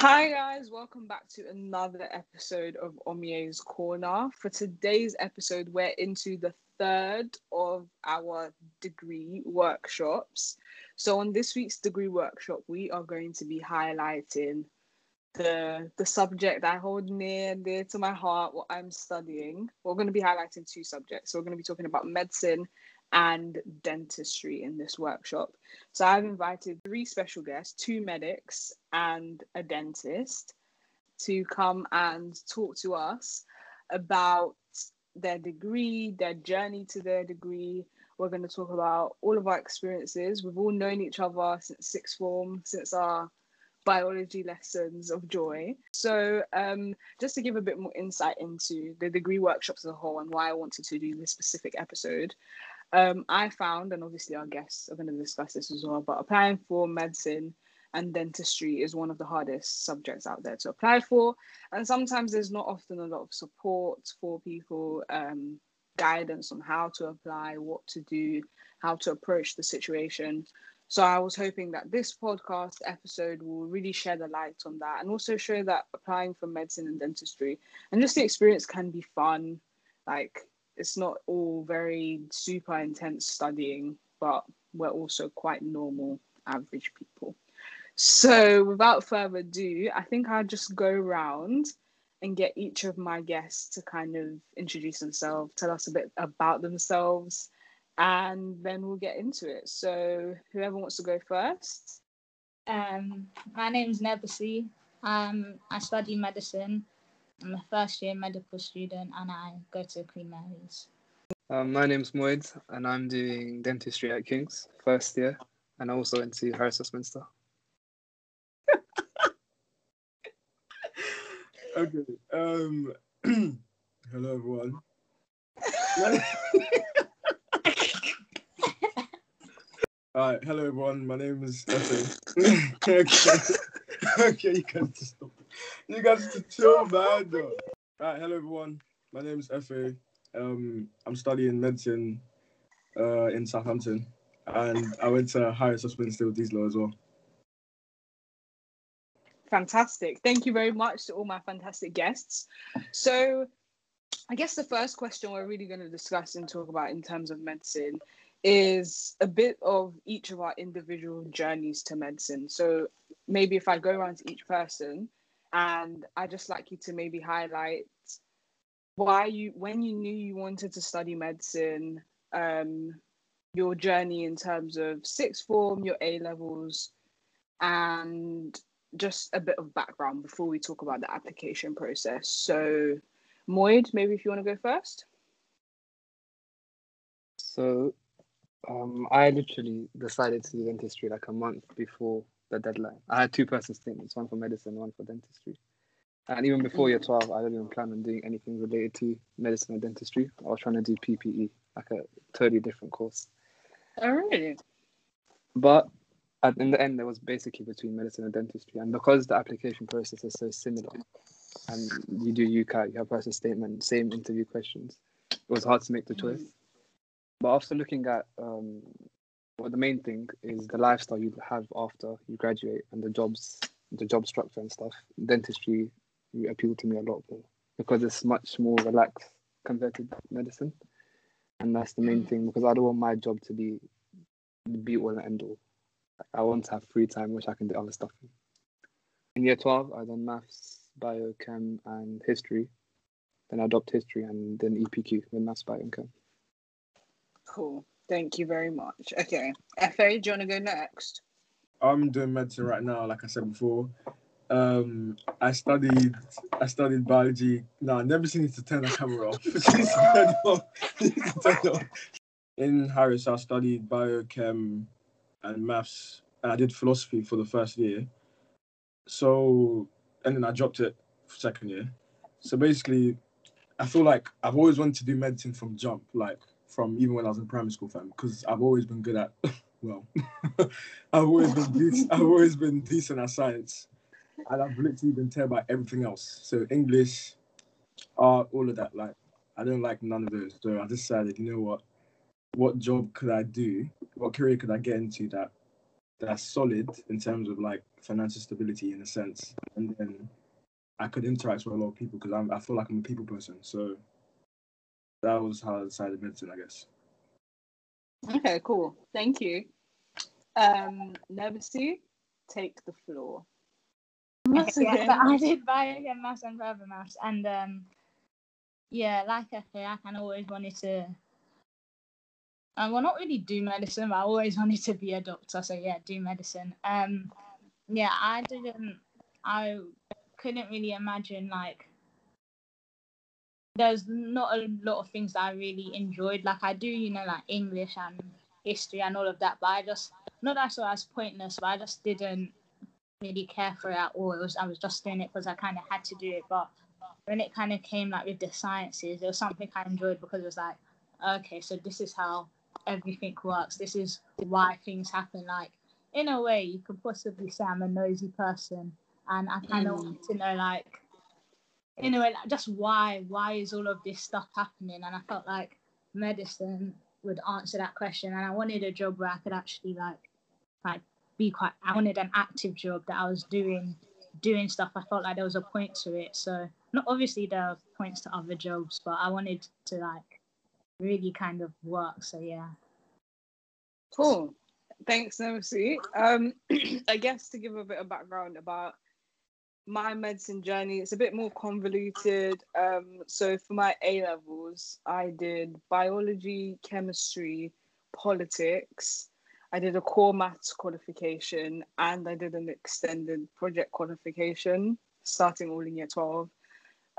Hi guys, welcome back to another episode of Omie's Corner. For today's episode, we're into the third of our degree workshops. So on this week's degree workshop, we are going to be highlighting the the subject I hold near and dear to my heart, what I'm studying. We're going to be highlighting two subjects. So we're going to be talking about medicine and dentistry in this workshop. So I've invited three special guests, two medics and a dentist, to come and talk to us about their degree, their journey to their degree. We're going to talk about all of our experiences. We've all known each other since sixth form, since our biology lessons of joy. So, um, just to give a bit more insight into the degree workshops as a whole and why I wanted to do this specific episode, um, I found, and obviously our guests are going to discuss this as well, but applying for medicine and dentistry is one of the hardest subjects out there to apply for. And sometimes there's not often a lot of support for people, um, guidance on how to apply, what to do, how to approach the situation. So I was hoping that this podcast episode will really shed a light on that and also show that applying for medicine and dentistry and just the experience can be fun. Like it's not all very super intense studying, but we're also quite normal, average people. So, without further ado, I think I'll just go around and get each of my guests to kind of introduce themselves, tell us a bit about themselves, and then we'll get into it. So, whoever wants to go first. Um, my name is Nebasi. Um, I study medicine I'm a first year medical student and I go to Queen Mary's. Um, my name's Moid and I'm doing dentistry at King's first year and also into Harris Westminster. okay. Um, hello everyone. All right, hello everyone. My name is Efe. okay, okay, you guys just stop. You guys just chill, man. All right, hello everyone. My name is Efe. Um, I'm studying medicine uh, in Southampton, and I went to Harris Westminster with these law as well. Fantastic. Thank you very much to all my fantastic guests. So, I guess the first question we're really going to discuss and talk about in terms of medicine is a bit of each of our individual journeys to medicine. So maybe if I go around to each person and I just like you to maybe highlight why you when you knew you wanted to study medicine, um, your journey in terms of sixth form, your A levels, and just a bit of background before we talk about the application process. So Moid, maybe if you want to go first. So um, I literally decided to do dentistry like a month before the deadline. I had two personal statements, one for medicine, one for dentistry. And even before year 12, I didn't even plan on doing anything related to medicine or dentistry. I was trying to do PPE, like a totally different course. Oh, really? But at, in the end, there was basically between medicine and dentistry. And because the application process is so similar, and you do UCAT, you have personal statement, same interview questions, it was hard to make the choice. But after looking at um, well, the main thing is the lifestyle you have after you graduate and the jobs, the job structure and stuff. Dentistry appealed to me a lot more because it's much more relaxed compared to medicine, and that's the main mm. thing because I don't want my job to be the be all and end all. Like, I want to have free time which I can do other stuff in. In year twelve, I done maths, biochem, and history. Then I dropped history and then EPQ, then maths, bio, and chem. Cool. Thank you very much. Okay. Efe, do you want to go next? I'm doing medicine right now, like I said before. Um, I studied I studied biology. No, I never seen to turn the camera off. In Harris, I studied biochem and maths, and I did philosophy for the first year. So, and then I dropped it for second year. So basically, I feel like I've always wanted to do medicine from jump. Like from even when I was in primary school, fam, because I've always been good at, well, I've always been decent, I've always been decent at science, and I've literally been terrible at everything else. So English, art, all of that. Like I don't like none of those. So I decided, you know what, what job could I do? What career could I get into that that's solid in terms of like financial stability in a sense, and then I could interact with a lot of people because I feel like I'm a people person. So that was how I decided medicine, I guess. Okay, cool. Thank you. Um, Neversee, take the floor. Okay, yeah, but I did biochem maths and further maths, and um, yeah, like I say, I kind of always wanted to. Um, well, not really do medicine, but I always wanted to be a doctor. So yeah, do medicine. Um, yeah, I didn't. I couldn't really imagine like. There's not a lot of things that I really enjoyed. Like I do, you know, like English and history and all of that. But I just not that I saw as pointless, but I just didn't really care for it at all. It was I was just doing it because I kind of had to do it. But when it kind of came like with the sciences, it was something I enjoyed because it was like, okay, so this is how everything works. This is why things happen. Like in a way, you could possibly say I'm a nosy person, and I kind of Mm. wanted to know like. A way, just why? Why is all of this stuff happening? And I felt like medicine would answer that question and I wanted a job where I could actually like like be quite I wanted an active job that I was doing doing stuff I felt like there was a point to it so not obviously there are points to other jobs but I wanted to like really kind of work so yeah Cool. Thanks, Neversee. Um, I guess to give a bit of background about my medicine journey, it's a bit more convoluted. Um, so for my A levels, I did biology, chemistry, politics. I did a core maths qualification and I did an extended project qualification, starting all in year 12.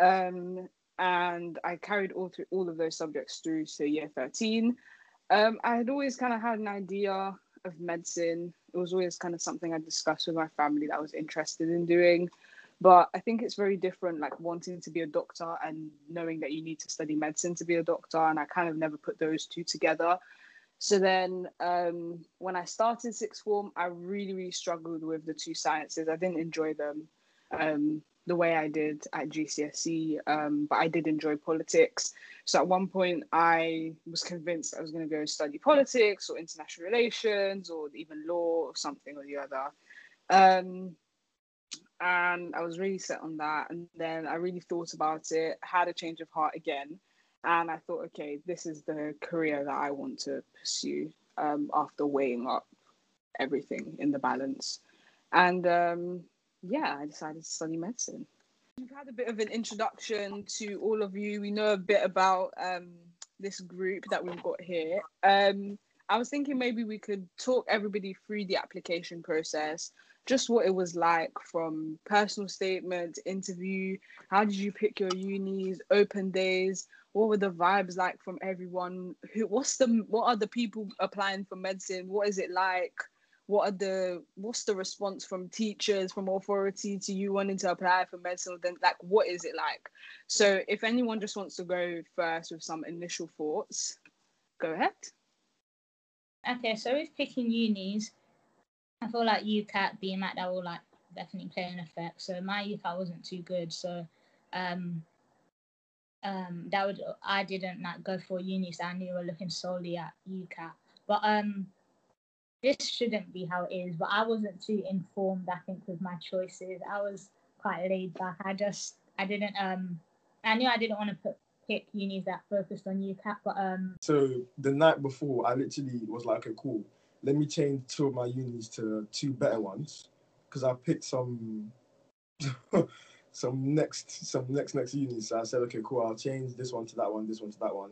Um, and I carried all through all of those subjects through to year 13. Um, I had always kind of had an idea of medicine. It was always kind of something I discussed with my family that I was interested in doing. But I think it's very different, like wanting to be a doctor and knowing that you need to study medicine to be a doctor. And I kind of never put those two together. So then um, when I started sixth form, I really, really struggled with the two sciences. I didn't enjoy them um, the way I did at GCSE, um, but I did enjoy politics. So at one point, I was convinced I was going to go study politics or international relations or even law or something or the other. And I was really set on that. And then I really thought about it, had a change of heart again. And I thought, okay, this is the career that I want to pursue um, after weighing up everything in the balance. And um, yeah, I decided to study medicine. We've had a bit of an introduction to all of you. We know a bit about um, this group that we've got here. Um, I was thinking maybe we could talk everybody through the application process, just what it was like from personal statement, interview, how did you pick your unis, open days, what were the vibes like from everyone? Who what's the what are the people applying for medicine? What is it like? what are the what's the response from teachers from authority to you wanting to apply for medicine then like what is it like so if anyone just wants to go first with some initial thoughts go ahead okay so with picking unis I feel like UCAT BMAT that will like definitely play an effect so my UCAT wasn't too good so um um that would I didn't like go for unis that I knew we were looking solely at UCAT but um this shouldn't be how it is, but I wasn't too informed, I think, with my choices. I was quite laid back. I just, I didn't, um, I knew I didn't want to put, pick unis that focused on UCAT, but, um, So the night before, I literally was like, okay, cool. Let me change two of my unis to two better ones, because I picked some, some next, some next next unis. So I said, okay, cool. I'll change this one to that one, this one to that one,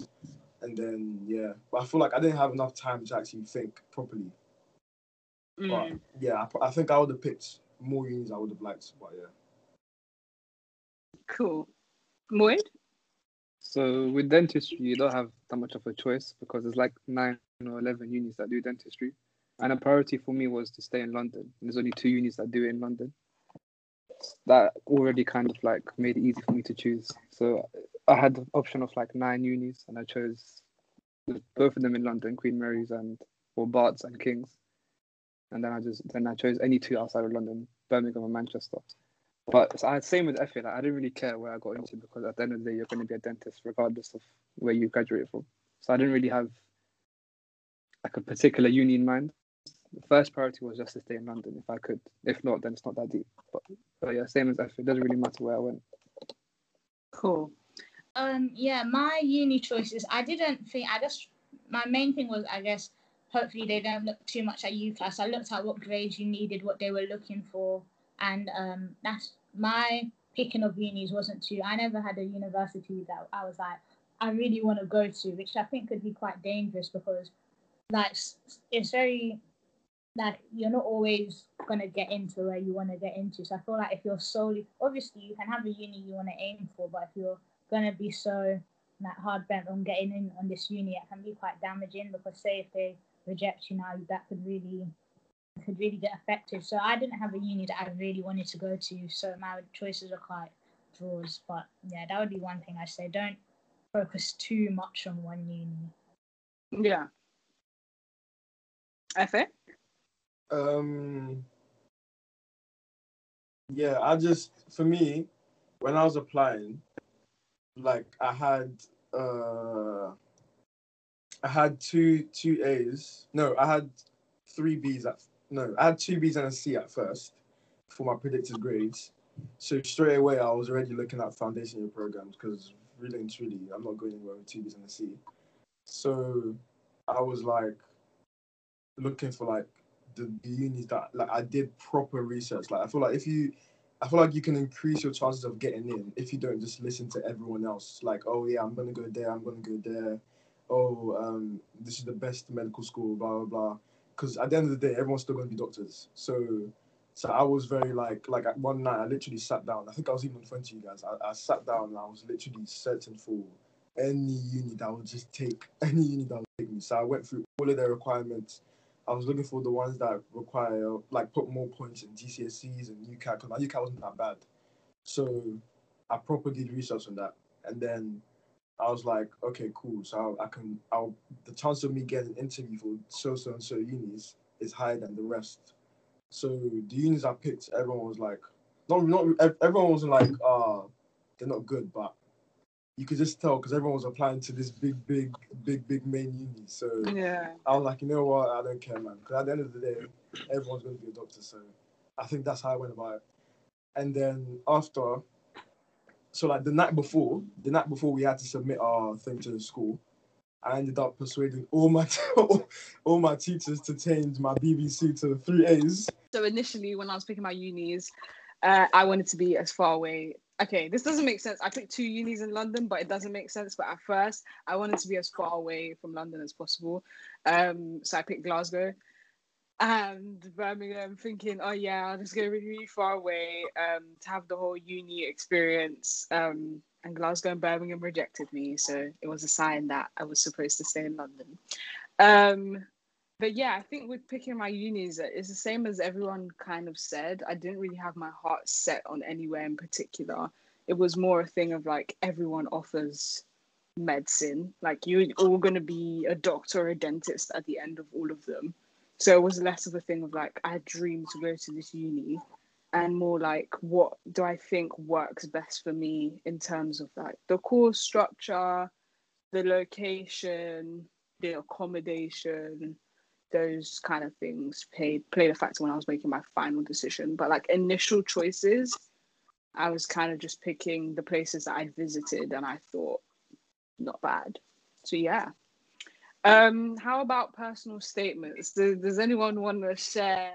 and then yeah. But I feel like I didn't have enough time to actually think properly. But Mm. yeah, I, I think I would have picked more unis I would have liked. But yeah. cool Moid? So with dentistry, you don't have that much of a choice because there's like nine or eleven unis that do dentistry, and a priority for me was to stay in London. There's only two unis that do it in London. That already kind of like made it easy for me to choose. So I had the option of like nine unis, and I chose both of them in London, Queen Mary's and or Barts and King's. And then I just then I chose any two outside of London, Birmingham and Manchester. But I same with Efe. Like, I didn't really care where I got into because at the end of the day, you're going to be a dentist regardless of where you graduate from. So I didn't really have like a particular uni in mind. the first priority was just to stay in London if I could. If not, then it's not that deep. But, but yeah, same as F. It doesn't really matter where I went. Cool. Um, yeah, my uni choices. I didn't think. I just my main thing was, I guess, hopefully they don't look too much at UCAT. I looked at what grades you needed, what they were looking for, and um, that's my picking of unis wasn't too. I never had a university that I was like, I really want to go to, which I think could be quite dangerous because, like, it's very like you're not always gonna get into where you want to get into. So I feel like if you're solely, obviously you can have a uni you want to aim for, but if you're gonna be so like hard bent on getting in on this uni, it can be quite damaging because say if they reject you now, that could really could really get affected. So I didn't have a uni that I really wanted to go to, so my choices are quite draws. But yeah, that would be one thing I say. Don't focus too much on one uni. Yeah. Efe? Um. Yeah, I just for me, when I was applying, like I had uh I had two two A's. No, I had three B's at no, I had two B's and a C at first for my predicted grades. So straight away I was already looking at foundation year programs because really and truly I'm not going anywhere with two B's and a C. So I was like looking for like the, the unis that like I did proper research. Like I feel like if you I feel like you can increase your chances of getting in if you don't just listen to everyone else. Like, oh yeah, I'm gonna go there, I'm gonna go there. Oh, um, this is the best medical school, blah blah blah. Because at the end of the day, everyone's still gonna be doctors. So, so I was very like, like one night I literally sat down. I think I was even in front of you guys. I, I sat down and I was literally searching for any uni that would just take any uni that would take me. So I went through all of their requirements I was looking for the ones that require like put more points in GCSEs and UCAT because my UCAT wasn't that bad. So I properly did research on that, and then I was like, okay, cool. So I, I can, I'll the chance of me getting an interview for so so and so unis is higher than the rest. So the unis I picked, everyone was like, not not everyone wasn't like, ah, uh, they're not good, but you could just tell because everyone was applying to this big, big, big, big main uni. So yeah, I was like, you know what, I don't care, man. Because at the end of the day, everyone's going to be a doctor. So I think that's how I went about it. And then after, so like the night before, the night before we had to submit our thing to the school, I ended up persuading all my all my teachers to change my BBC to three A's. So initially, when I was picking my unis, uh, I wanted to be as far away okay, this doesn't make sense. I picked two unis in London, but it doesn't make sense. But at first, I wanted to be as far away from London as possible. Um, so I picked Glasgow and Birmingham, thinking, oh yeah, I'm just go really, really far away um, to have the whole uni experience. Um, and Glasgow and Birmingham rejected me, so it was a sign that I was supposed to stay in London. Um, but yeah, I think with picking my unis, it's the same as everyone kind of said. I didn't really have my heart set on anywhere in particular. It was more a thing of like everyone offers medicine. Like you're all going to be a doctor or a dentist at the end of all of them. So it was less of a thing of like, I dream to go to this uni and more like, what do I think works best for me in terms of like the course structure, the location, the accommodation those kind of things played played a factor when I was making my final decision. But like initial choices, I was kind of just picking the places that I'd visited and I thought not bad. So yeah. Um, how about personal statements? Does, does anyone want to share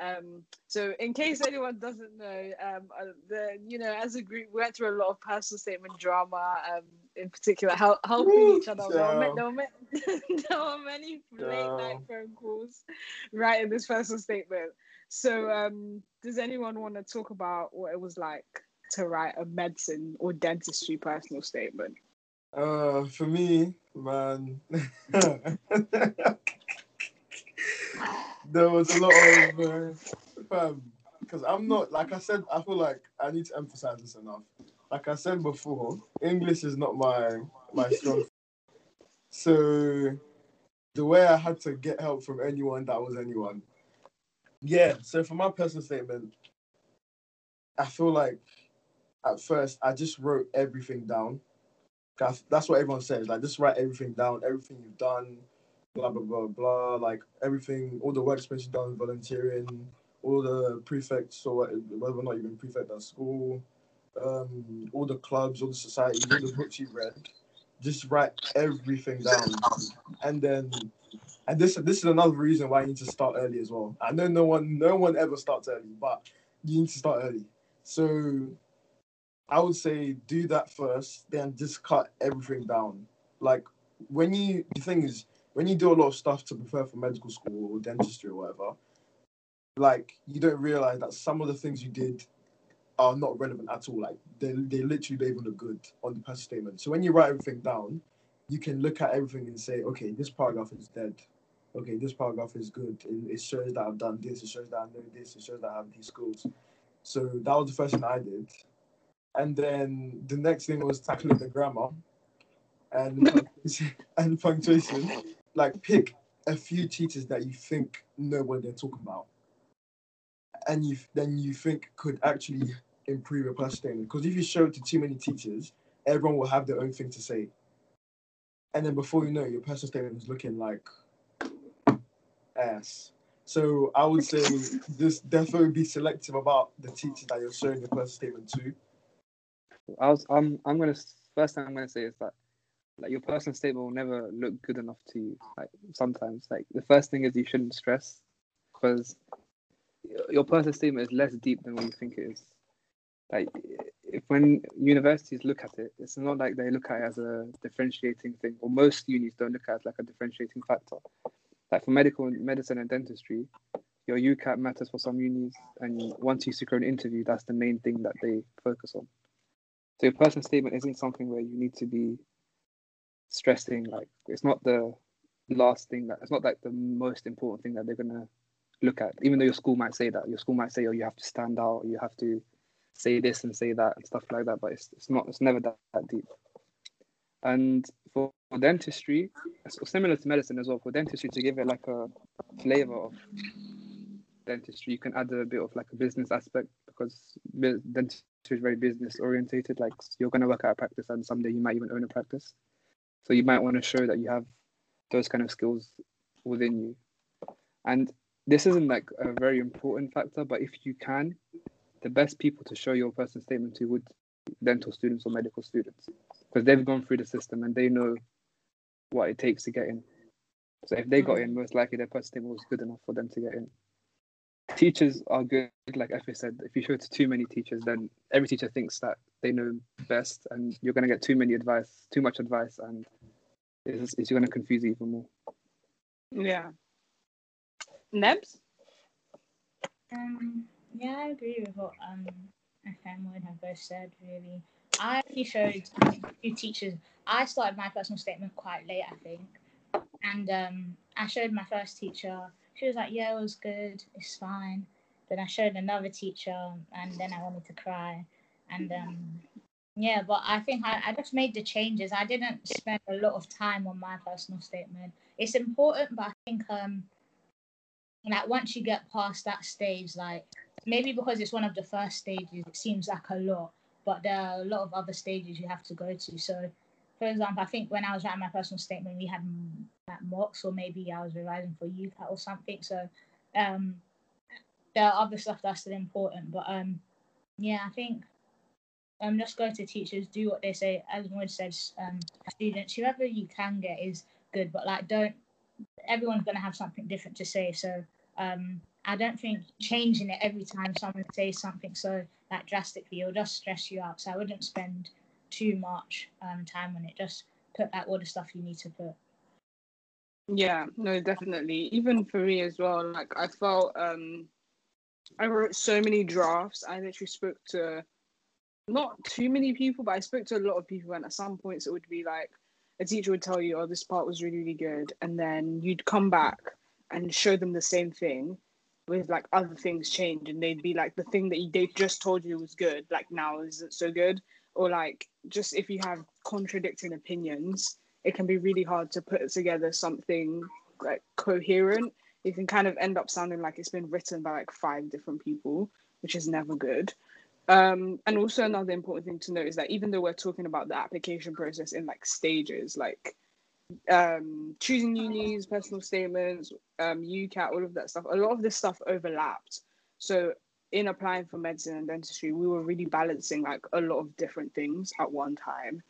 um, so, in case anyone doesn't know, um, uh, the you know, as a group, we went through a lot of personal statement drama. Um, in particular, help, helping each other. There were, there, were, there were many late night phone calls writing this personal statement. So, um, does anyone want to talk about what it was like to write a medicine or dentistry personal statement? Uh, for me, man. there was a lot of uh, because I'm not like I said. I feel like I need to emphasize this enough. Like I said before, English is not my my strong. so the way I had to get help from anyone that was anyone. Yeah. So for my personal statement, I feel like at first I just wrote everything down. That's what everyone says. Like just write everything down, everything you've done, blah blah blah blah. Like everything, all the workspace you done, volunteering, all the prefects or whether or not you've been prefect at school, um, all the clubs, all the societies, all the books you've read. Just write everything down, and then, and this this is another reason why you need to start early as well. I know no one no one ever starts early, but you need to start early. So, I would say do that first, then just cut everything down. Like when you the thing is when you do a lot of stuff to prepare for medical school or dentistry or whatever, like you don't realize that some of the things you did are not relevant at all. Like they they literally don't good on the personal statement. So when you write everything down, you can look at everything and say, okay, this paragraph is dead. Okay, this paragraph is good. It, it shows that I've done this. It shows that I know this. It shows that I have these skills. So that was the first thing I did. And then the next thing was tackling the grammar and and punctuation. Like pick a few teachers that you think know what they're talking about and you then you think could actually improve your personal statement. Because if you show it to too many teachers, everyone will have their own thing to say. And then before you know it, your personal statement is looking like ass. So I would say just definitely be selective about the teachers that you're showing your personal statement to. I was I'm I'm gonna first thing I'm gonna say is that like your personal statement will never look good enough to you. Like sometimes, like the first thing is you shouldn't stress because your personal statement is less deep than what you think it is. Like, if when universities look at it, it's not like they look at it as a differentiating thing, or most unis don't look at it like a differentiating factor. Like for medical medicine and dentistry, your UCAT matters for some unis, and once you secure an interview, that's the main thing that they focus on. So your personal statement isn't something where you need to be stressing. Like it's not the last thing that it's not like the most important thing that they're gonna look at, even though your school might say that, your school might say, oh, you have to stand out, you have to say this and say that and stuff like that, but it's, it's not, it's never that, that deep. And for, for dentistry, similar to medicine as well, for dentistry to give it like a flavor of dentistry, you can add a bit of like a business aspect because uh, dentistry is very business orientated. Like you're going to work at a practice and someday you might even own a practice. So you might want to show that you have those kind of skills within you. And this isn't like a very important factor, but if you can, the best people to show your personal statement to would dental students or medical students because they've gone through the system and they know what it takes to get in. So if they got mm-hmm. in, most likely their personal statement was good enough for them to get in. Teachers are good, like Efe said. If you show it to too many teachers, then every teacher thinks that they know best, and you're going to get too many advice, too much advice, and it's, it's going to confuse you even more. Yeah, Nebs? Um, yeah, I agree with what um FM and have both said. Really, I actually showed two teachers. I started my personal statement quite late, I think, and um, I showed my first teacher. She was like, "Yeah, it was good. It's fine." Then I showed another teacher, and then I wanted to cry, and um, yeah, but I think I, I just made the changes. I didn't spend a lot of time on my personal statement. It's important, but I think um like once you get past that stage, like maybe because it's one of the first stages, it seems like a lot, but there are a lot of other stages you have to go to. So, for example, I think when I was writing my personal statement, we had like mocks, or maybe I was revising for UCAT or something. So, um, there are other stuff that's still important, but um, yeah, I think um, just go to teachers, do what they say. As Moid says, um, students, whoever you can get is good, but like don't. Everyone's gonna have something different to say, so um, I don't think changing it every time someone says something so that drastically will just stress you out. So I wouldn't spend too much um, time on it. Just put out all the stuff you need to put. Yeah, no, definitely. Even for me as well, like I felt um I wrote so many drafts. I literally spoke to not too many people, but I spoke to a lot of people and at some points it would be like a teacher would tell you, Oh, this part was really, really good and then you'd come back and show them the same thing with like other things change and they'd be like the thing that they just told you was good like now isn't so good or like just if you have contradicting opinions it can be really hard to put together something like coherent it can kind of end up sounding like it's been written by like five different people which is never good um, and also another important thing to note is that even though we're talking about the application process in like stages like um, choosing unis, personal statements, um, UCAT, all of that stuff. A lot of this stuff overlapped. So in applying for medicine and dentistry, we were really balancing like a lot of different things at one time,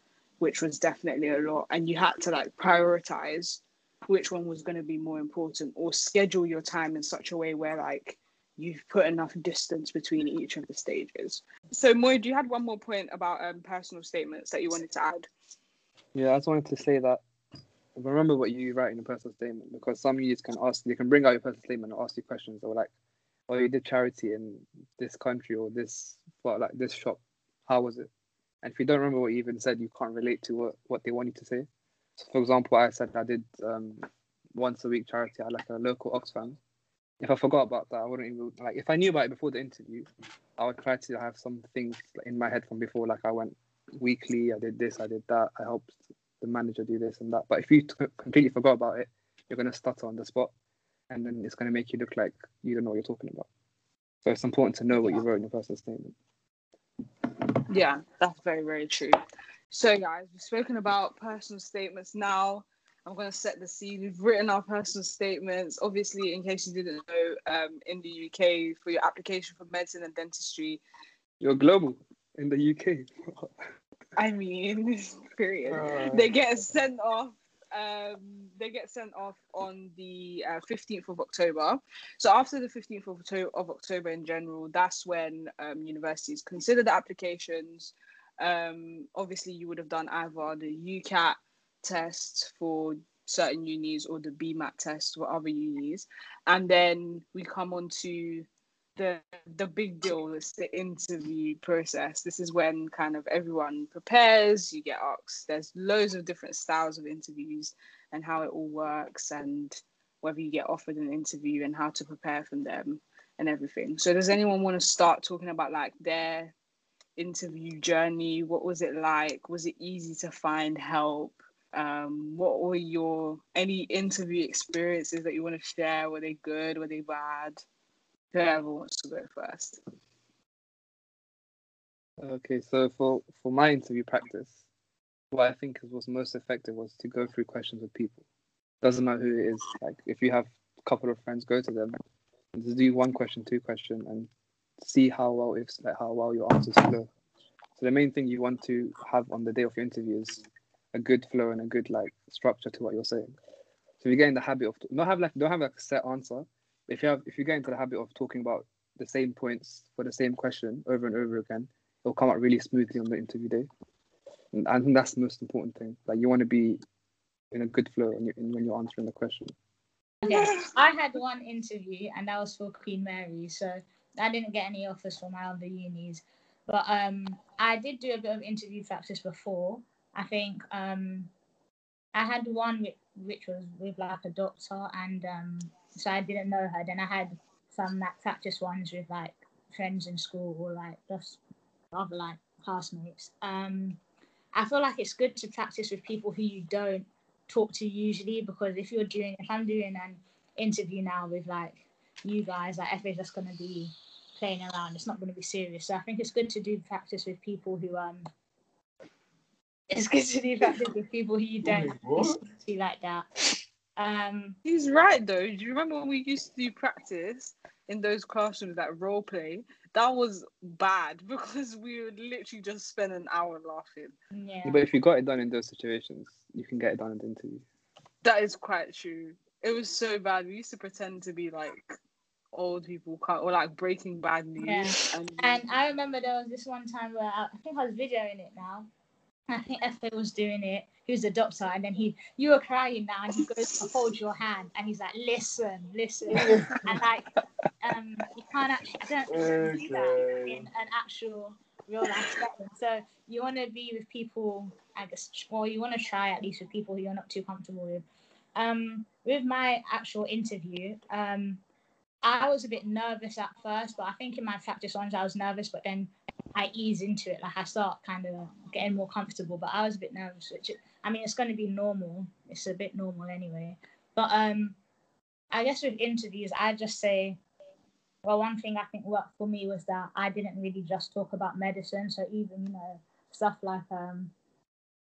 which was definitely a lot. And you had to like prioritize which one was going to be more important or schedule your time in such a way where like you've put enough distance between each of the stages. So Moy, do you had one more point about um, personal statements that you wanted to add? Yeah, I just wanted to say that remember what you write in a personal statement because some unis can ask you can bring out your personal statement and ask you questions or like, oh you did charity in this country or this well like this shop, how was it? And if you don't remember what you even said, you can't relate to what, what they want you to say. So for example, I said I did um, once a week charity at like a local Oxfam. If I forgot about that, I wouldn't even like. If I knew about it before the interview, I would try to have some things in my head from before. Like I went weekly, I did this, I did that, I helped the manager do this and that. But if you t- completely forgot about it, you're going to stutter on the spot, and then it's going to make you look like you don't know what you're talking about. So it's important to know what you wrote in your personal statement. Yeah, that's very very true. So, guys, we've spoken about personal statements. Now, I'm going to set the scene. We've written our personal statements. Obviously, in case you didn't know, um, in the UK, for your application for medicine and dentistry, you're global in the UK. I mean, period. Uh, they get sent off. Um, they get sent off on the uh, 15th of October. So after the 15th of October, of October in general, that's when um, universities consider the applications um, obviously, you would have done either the UCAT test for certain unis or the BMAT test for other unis, and then we come on to the the big deal. is the interview process. This is when kind of everyone prepares. You get asked. There's loads of different styles of interviews and how it all works, and whether you get offered an interview and how to prepare from them and everything. So, does anyone want to start talking about like their interview journey? What was it like? Was it easy to find help? Um, what were your any interview experiences that you want to share? Were they good? Were they bad? Whoever wants to go first. Okay, so for for my interview practice, what I think was most effective was to go through questions with people. Doesn't matter who it is. Like if you have a couple of friends, go to them. Just do one question, two question, and see how well if like how well your answers flow. So the main thing you want to have on the day of your interview is a good flow and a good like structure to what you're saying. So you get in the habit of not have like don't have like a set answer. If you have if you get into the habit of talking about the same points for the same question over and over again, it'll come out really smoothly on the interview day. And I think that's the most important thing. Like you want to be in a good flow when you're, when you're answering the question. Okay, I had one interview and that was for Queen Mary. So I didn't get any offers for my other unis, but um, I did do a bit of interview practice before. I think um, I had one which, which was with like a doctor, and um, so I didn't know her. Then I had some like practice ones with like friends in school or like just other like classmates. Um, I feel like it's good to practice with people who you don't talk to usually because if you're doing if I'm doing an interview now with like you guys, like it's just gonna be playing around. It's not going to be serious. So I think it's good to do practice with people who um. It's good to do practice with people who you don't see like that. Um, He's right though. Do you remember when we used to do practice in those classrooms that role play? That was bad because we would literally just spend an hour laughing. Yeah. But if you got it done in those situations, you can get it done in the interview. That is quite true. It was so bad. We used to pretend to be like old people or like Breaking Bad news. Yeah. And, and I remember there was this one time where I, I think I was videoing it now. I think Efe was doing it. He was a doctor, and then he, you were crying now, and he goes to hold your hand, and he's like, "Listen, listen," and like, um, you can't actually, I don't okay. do that in an actual real life setting. So you want to be with people, I guess, or you want to try at least with people who you're not too comfortable with. Um, with my actual interview, um, I was a bit nervous at first, but I think in my practice ones I was nervous, but then I ease into it. Like I start kind of getting more comfortable, but I was a bit nervous, which I mean it's going to be normal. It's a bit normal anyway. But um, I guess with interviews, I just say, well, one thing I think worked for me was that I didn't really just talk about medicine. So even you know stuff like um,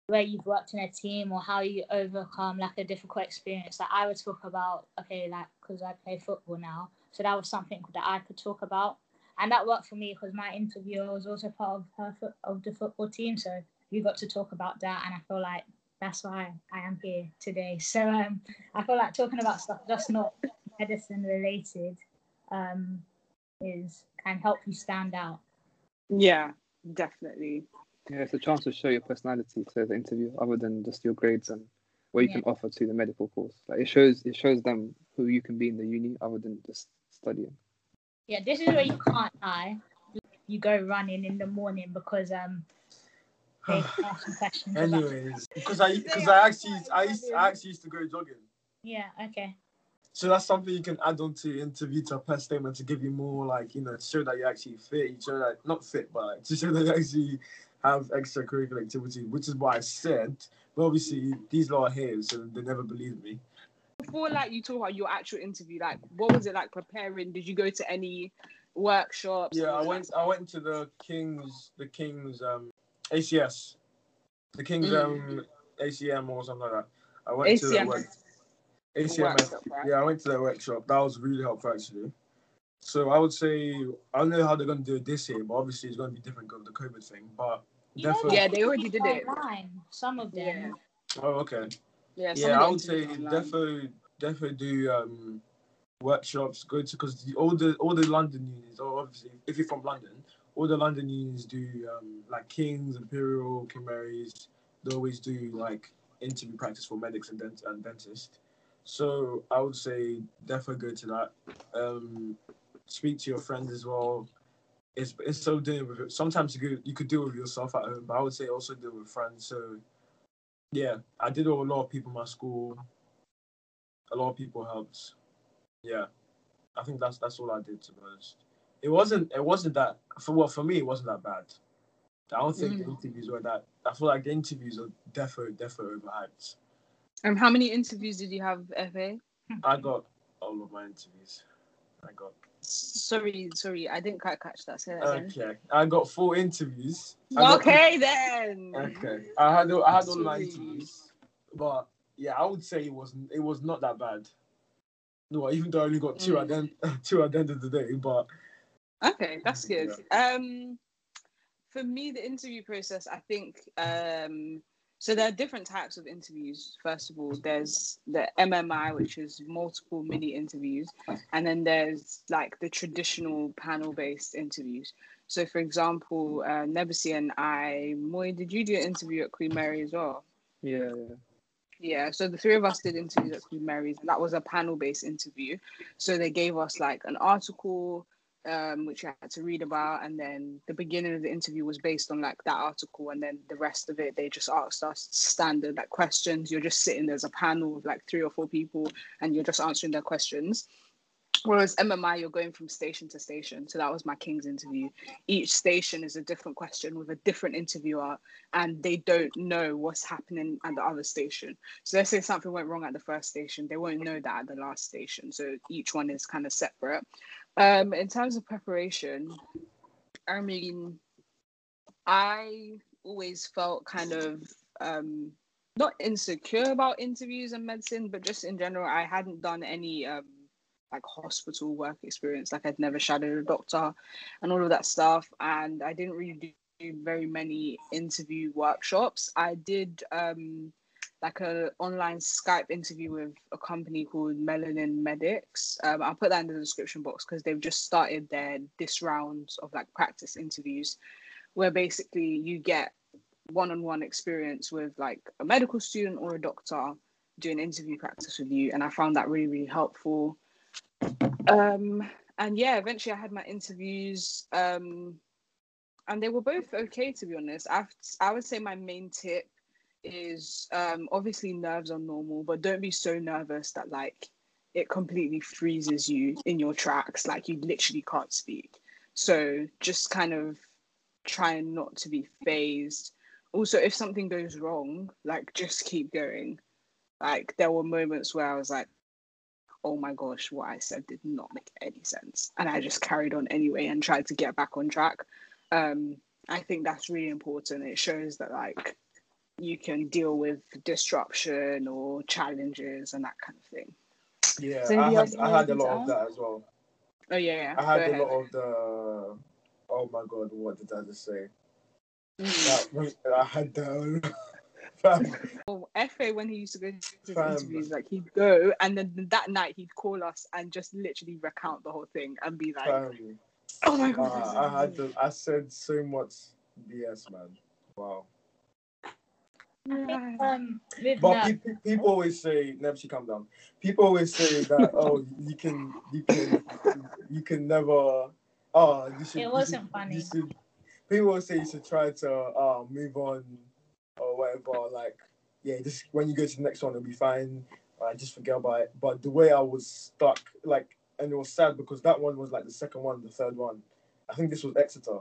where you've worked in a team or how you overcome like a difficult experience. Like I would talk about, okay, like because I play football now, so that was something that I could talk about, and that worked for me because my interviewer was also part of her fo- of the football team, so we got to talk about that, and I feel like that's why I am here today. So um, I feel like talking about stuff just not medicine related um, is can help you stand out. Yeah, definitely. Yeah, it's a chance to show your personality to the interview, other than just your grades and what you Yeah. can offer to the medical course. Like it shows, it shows them who you can be in the uni, other than just studying. Yeah, this is where you can't lie. You go running in the morning because um they ask some questions. Anyways, because I because I actually I used, I actually used to go jogging. Yeah. Okay. So that's something you can add on to your interview to a press statement to give you more like you know to show that you're actually fit. You show that not fit, but like, to show that you actually have extracurricular activity, which is what I said. But obviously these lot are here, so they never believe me. Before like you talk about your actual interview, like what was it like preparing? Did you go to any workshops? Yeah, I or, went. I went to the King's, the King's um, ACS, the King's Mm. um, ACM or something like that. I went to the ACM. work, like, workshop, right? Yeah, I went to their workshop. That was really helpful actually. So I would say I don't know how they're gonna do it this year, but obviously it's gonna be different because of the COVID thing. But You definitely. Yeah, they already did it. Online, some of them. Yeah. Oh, okay. Yeah, Yeah, I would say definitely, definitely do um, workshops. Go to because all the all the London unions, or obviously if you're from London, all the London unions do um, like Kings, Imperial, King Mary's. They always do like interview practice for medics and, dent- and dentists. So I would say definitely go to that. Um, speak to your friends as well. It's it's so doing with it. Sometimes you could you could do with yourself at home, but I would say also do with friends. So yeah, I did with a lot of people in my school. A lot of people helped. Yeah, I think that's that's all I did to be honest. It wasn't it wasn't that for what for me it wasn't that bad. I don't think the Mm. interviews were that. I feel like the interviews are definitely definitely overhyped. Um, how many interviews did you have, Efe? I got all of my interviews. I got Sorry, sorry, I didn't quite catch that. Say that again. okay. I got four interviews. I got- Okay then. Okay. I had I had all my Sorry. interviews, but yeah, I would say it wasn't it was not that bad. No, even though I only got two Mm. at the end, two at the end of the day, but Okay, that's good. Um, for me, the interview process, I think, um, so there are different types of interviews. First of all, there's the MMI, which is multiple mini interviews, and then there's like the traditional panel-based interviews. So, for example, uh, Nebusi and I, Moy, did you do an interview at Queen Mary as well? Yeah, yeah. Yeah, so the three of us did interviews at Queen Mary's, and that was a panel-based interview. So they gave us like an article, um, which I had to read about, and then the beginning of the interview was based on like that article, and then the rest of it they just asked us standard like questions. You're just sitting there's a panel of like three or four people, and you're just answering their questions. Whereas MMI, you're going from station to station. So that was my King's interview. Each station is a different question with a different interviewer, and they don't know what's happening at the other station. So let's say something went wrong at the first station, they won't know that at the last station. So each one is kind of separate. Um, in terms of preparation, I mean, I always felt kind of um, not insecure about interviews and medicine, but just in general, I hadn't done any um, like hospital work experience. Like I'd never shadowed a doctor and all of that stuff, and I didn't really do very many interview workshops. I did um, like a online Skype interview with a company called Melanin Medics. Um, I'll put that in the description box because they've just started their this round of like practice interviews, where basically you get one-on-one experience with like a medical student or a doctor doing interview practice with you, and I found that really really helpful. Um, and yeah, eventually I had my interviews. Um, and they were both okay to be honest. I I would say my main tip is um, obviously nerves are normal, but don't be so nervous that like it completely freezes you in your tracks, like you literally can't speak. So just kind of trying not to be phased. Also, if something goes wrong, like just keep going. Like there were moments where I was like, oh my gosh, what I said did not make any sense. And I just carried on anyway and tried to get back on track. Um, I think that's really important. It shows that like you can deal with disruption or challenges and that kind of thing. Yeah, Does I had, I had a lot of that as well. Oh yeah, yeah. I had go a ahead. lot of the. Oh my god, what did I just say? Mm. That, I had the. Fam, Well, Efe when he used to go to his Fam. interviews, like he'd go and then that night he'd call us and just literally recount the whole thing and be like, fam. "Oh my Nah, god!" I had the. I said so much BS, man. Wow. I think, um, with But that, pe- pe- people always say, Nepsi, calm down. People always say that, oh, you can, you can, you can never. Oh, you should. It wasn't should- funny. You should, people always say you should try to uh, move on or whatever. Like, yeah, just when you go to the next one, it'll be fine. Uh, just forget about it. But the way I was stuck, like, and it was sad because that one was like the second one, the third one. I think this was Exeter,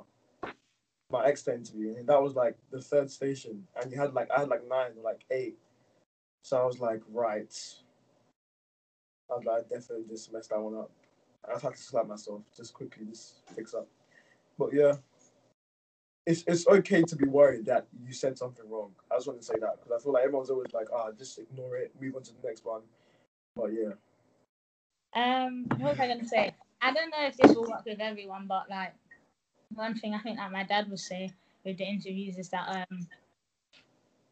my Exeter interview, and that was like the third station. And you had like I had like nine or like eight. So I was like, right. I was like, definitely just messed that one up. I just had to slap myself, just quickly, just fix up. But yeah, it's it's okay to be worried that you said something wrong. I just want to say that because I feel like everyone's always like, ah, just ignore it, move on to the next one. But yeah, Um, what was I gonna say? I don't know if this will work with everyone, but like one thing I think that my dad would say with the interviews is that um,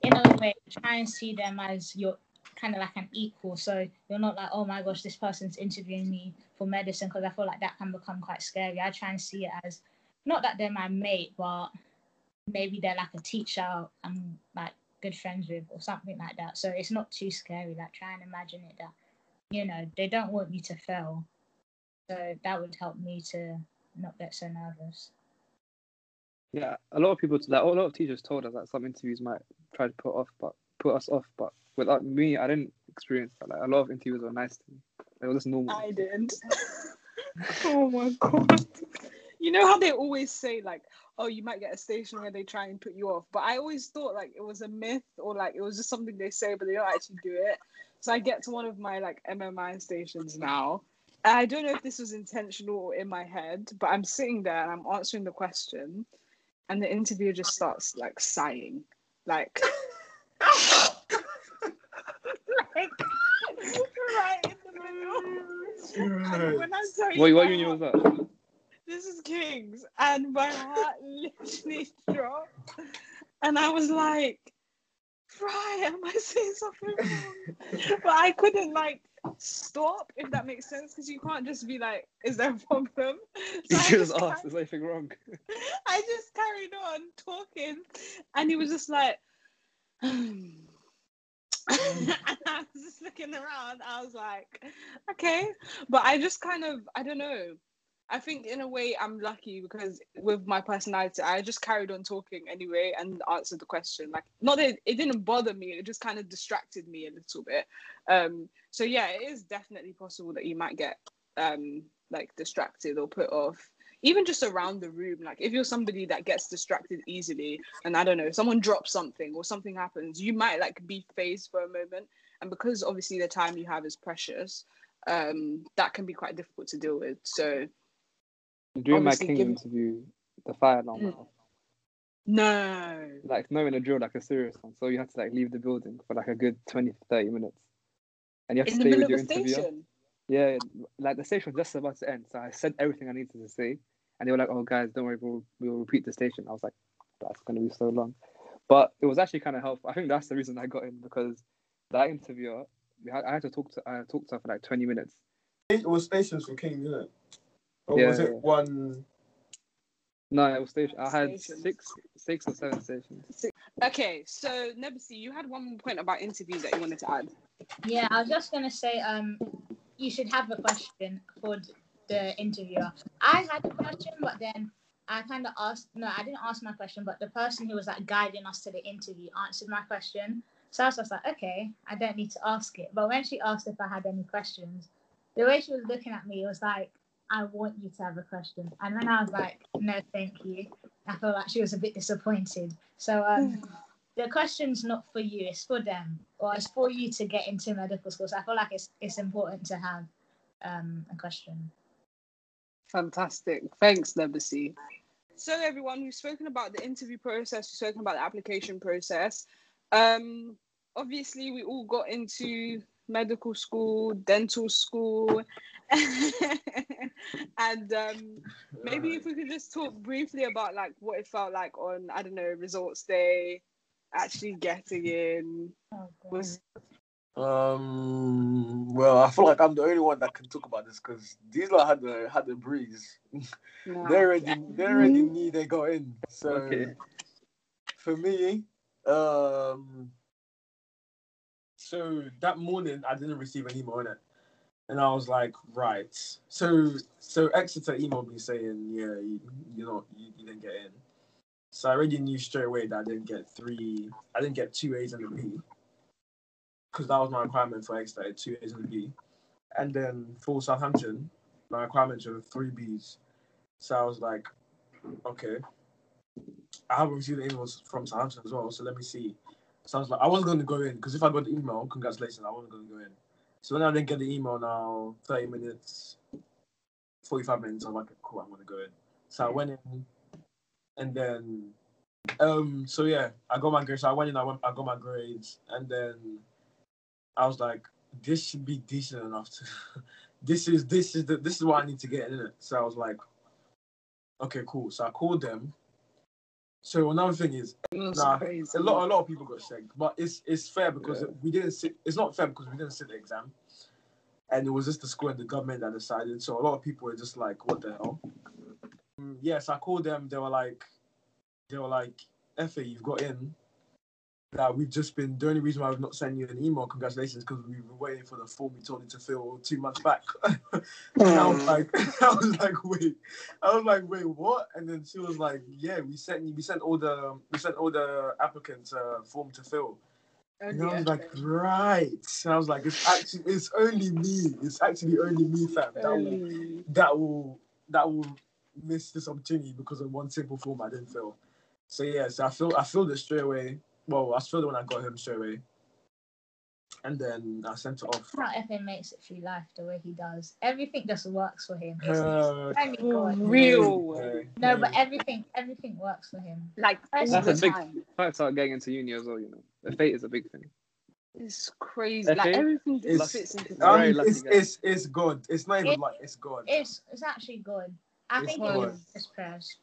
in a way, try and see them as your kind of like an equal. So you're not like, oh my gosh, this person's interviewing me for medicine because I feel like that can become quite scary. I try and see it as not that they're my mate, but maybe they're like a teacher I'm like good friends with or something like that. So it's not too scary. Like try and imagine it that you know they don't want you to fail so that would help me to not get so nervous Yeah, a lot of people, like a lot of teachers told us that some interviews might try to put off, but put us off. But without me, I didn't experience that. Like a lot of interviews were nice to me. Just normal. I didn't. oh my god. You know how they always say like, oh, you might get a station where they try and put you off, but I always thought like it was a myth or like it was just something they say, but they don't actually do it. So I get to one of my like MMI stations now. And I don't know if this was intentional or in my head, but I'm sitting there and I'm answering the question, and the interviewer just starts like sighing, like, like right in the middle. And when I tell you Wait, what union was that? This is Kings, and my heart literally dropped, and I was like, "Right, am I saying something wrong?" but I couldn't like stop, if that makes sense, because you can't just be like, "Is there a problem?" You So should just just ask, is anything wrong? I just carried on talking, and he was just like, and I was just looking around. I was like, okay, but I just kind of, I don't know. I think in a way I'm lucky because with my personality, I just carried on talking anyway and answered the question. Like, not that it didn't bother me, it just kind of distracted me a little bit. Um, so yeah, it is definitely possible that you might get um like distracted or put off even just around the room like if you're somebody that gets distracted easily and i don't know someone drops something or something happens you might like be phased for a moment and because obviously the time you have is precious um that can be quite difficult to deal with so During my King give- interview, the fire alarm went Mm. off. no Like, not in a drill, like a serious one. So you had to like leave the building for like a good 20 30 minutes. And you have in to stay with your of the interviewer. station Yeah, like the station was just about to end. So I said everything I needed to say. And they were like, oh, guys, don't worry, we'll, we'll repeat the station. I was like, that's going to be so long. But it was actually kind of helpful. I think that's the reason I got in because that interviewer, I had to talk to I talked to her for like 20 minutes. it was stations for King, isn't it? Or Yeah, was it yeah. one? No, it was station. I had Stations. six, six or seven stations. okay so nebisi you had one point about interviews that you wanted to add yeah i was just going to say um you should have a question for the interviewer i had a question but then i kind of asked no i didn't ask my question but the person who was like guiding us to the interview answered my question so i was just like okay i don't need to ask it but when she asked if i had any questions the way she was looking at me was like i want you to have a question and then i was like no thank you i felt like she was a bit disappointed so um the question's not for you, it's for them, or it's for you to get into medical school. So I feel like it's it's important to have um, a question. Fantastic. Thanks, Nebisi. So, everyone, we've spoken about the interview process, we've spoken about the application process. Um, obviously, we all got into medical school, dental school, and um, maybe if we could just talk briefly about like what it felt like on I don't know results day, actually getting in. Oh, Was Um. Well, I feel like I'm the only one that can talk about this because these lot had the had the breeze. nah. They already they already knew they got in. So Okay. for me, um, so that morning I didn't receive an email in it, and I was like, right. So so Exeter emailed me saying, yeah, you, you know, you, you didn't get in. So I already knew straight away that I didn't get three. I didn't get two A's and a B, because that was my requirement for Exeter, two A's and a B. And then for Southampton, my requirements were three B's. So I was like, okay. I haven't received the emails from Southampton as well, so let me see. So I was like, I wasn't going to go in because if I got the email, congratulations, I wasn't going to go in. So when I didn't get the email now, 30 minutes, 45 minutes, I'm like, cool, I'm going to go in. So I went in, and then, um, so yeah, I got my grades. So I went in, I, went, I got my grades, and then I was like, this should be decent enough to. this is this is the this is what I need to get in it. So I was like, okay, cool. So I called them. So another thing is, Nah, crazy. a lot a lot of people got shagged, but it's it's fair because Yeah. we didn't sit. It's not fair because we didn't sit the exam, and it was just the school and the government that decided. So a lot of people were just like, "What the hell?" Mm, yes, I called them. They were like, they were like, "Efe, you've got in." That we've just been the only reason why we've not sent you an email, congratulations, because we were waiting for the form we told you to fill two months back. and I was like, I was like, wait, I was like, wait, what? And then she was like, yeah, we sent you, we sent all the, we sent all the applicants uh, form to fill. And I was like, right. And I was like, it's actually, it's only me. It's actually only me, fam. That will, that will, that will miss this opportunity because of one simple form I didn't fill. So yeah, so I feel, I filled it straight away. Well, I saw the one I got him straight away. And then I sent it off. How Efe makes it through life the way he does. Everything just works for him. It's Uh, only God. real. yeah, No, yeah. but everything everything works for him. Like all That's a big- time. I start getting into uni as well, you know. The fate is a big thing. It's crazy. Like everything just It's- fits into Um, it's, it's it's good. It's not even It- like it's good. It's it's actually good. I It's think good. it is just prayers.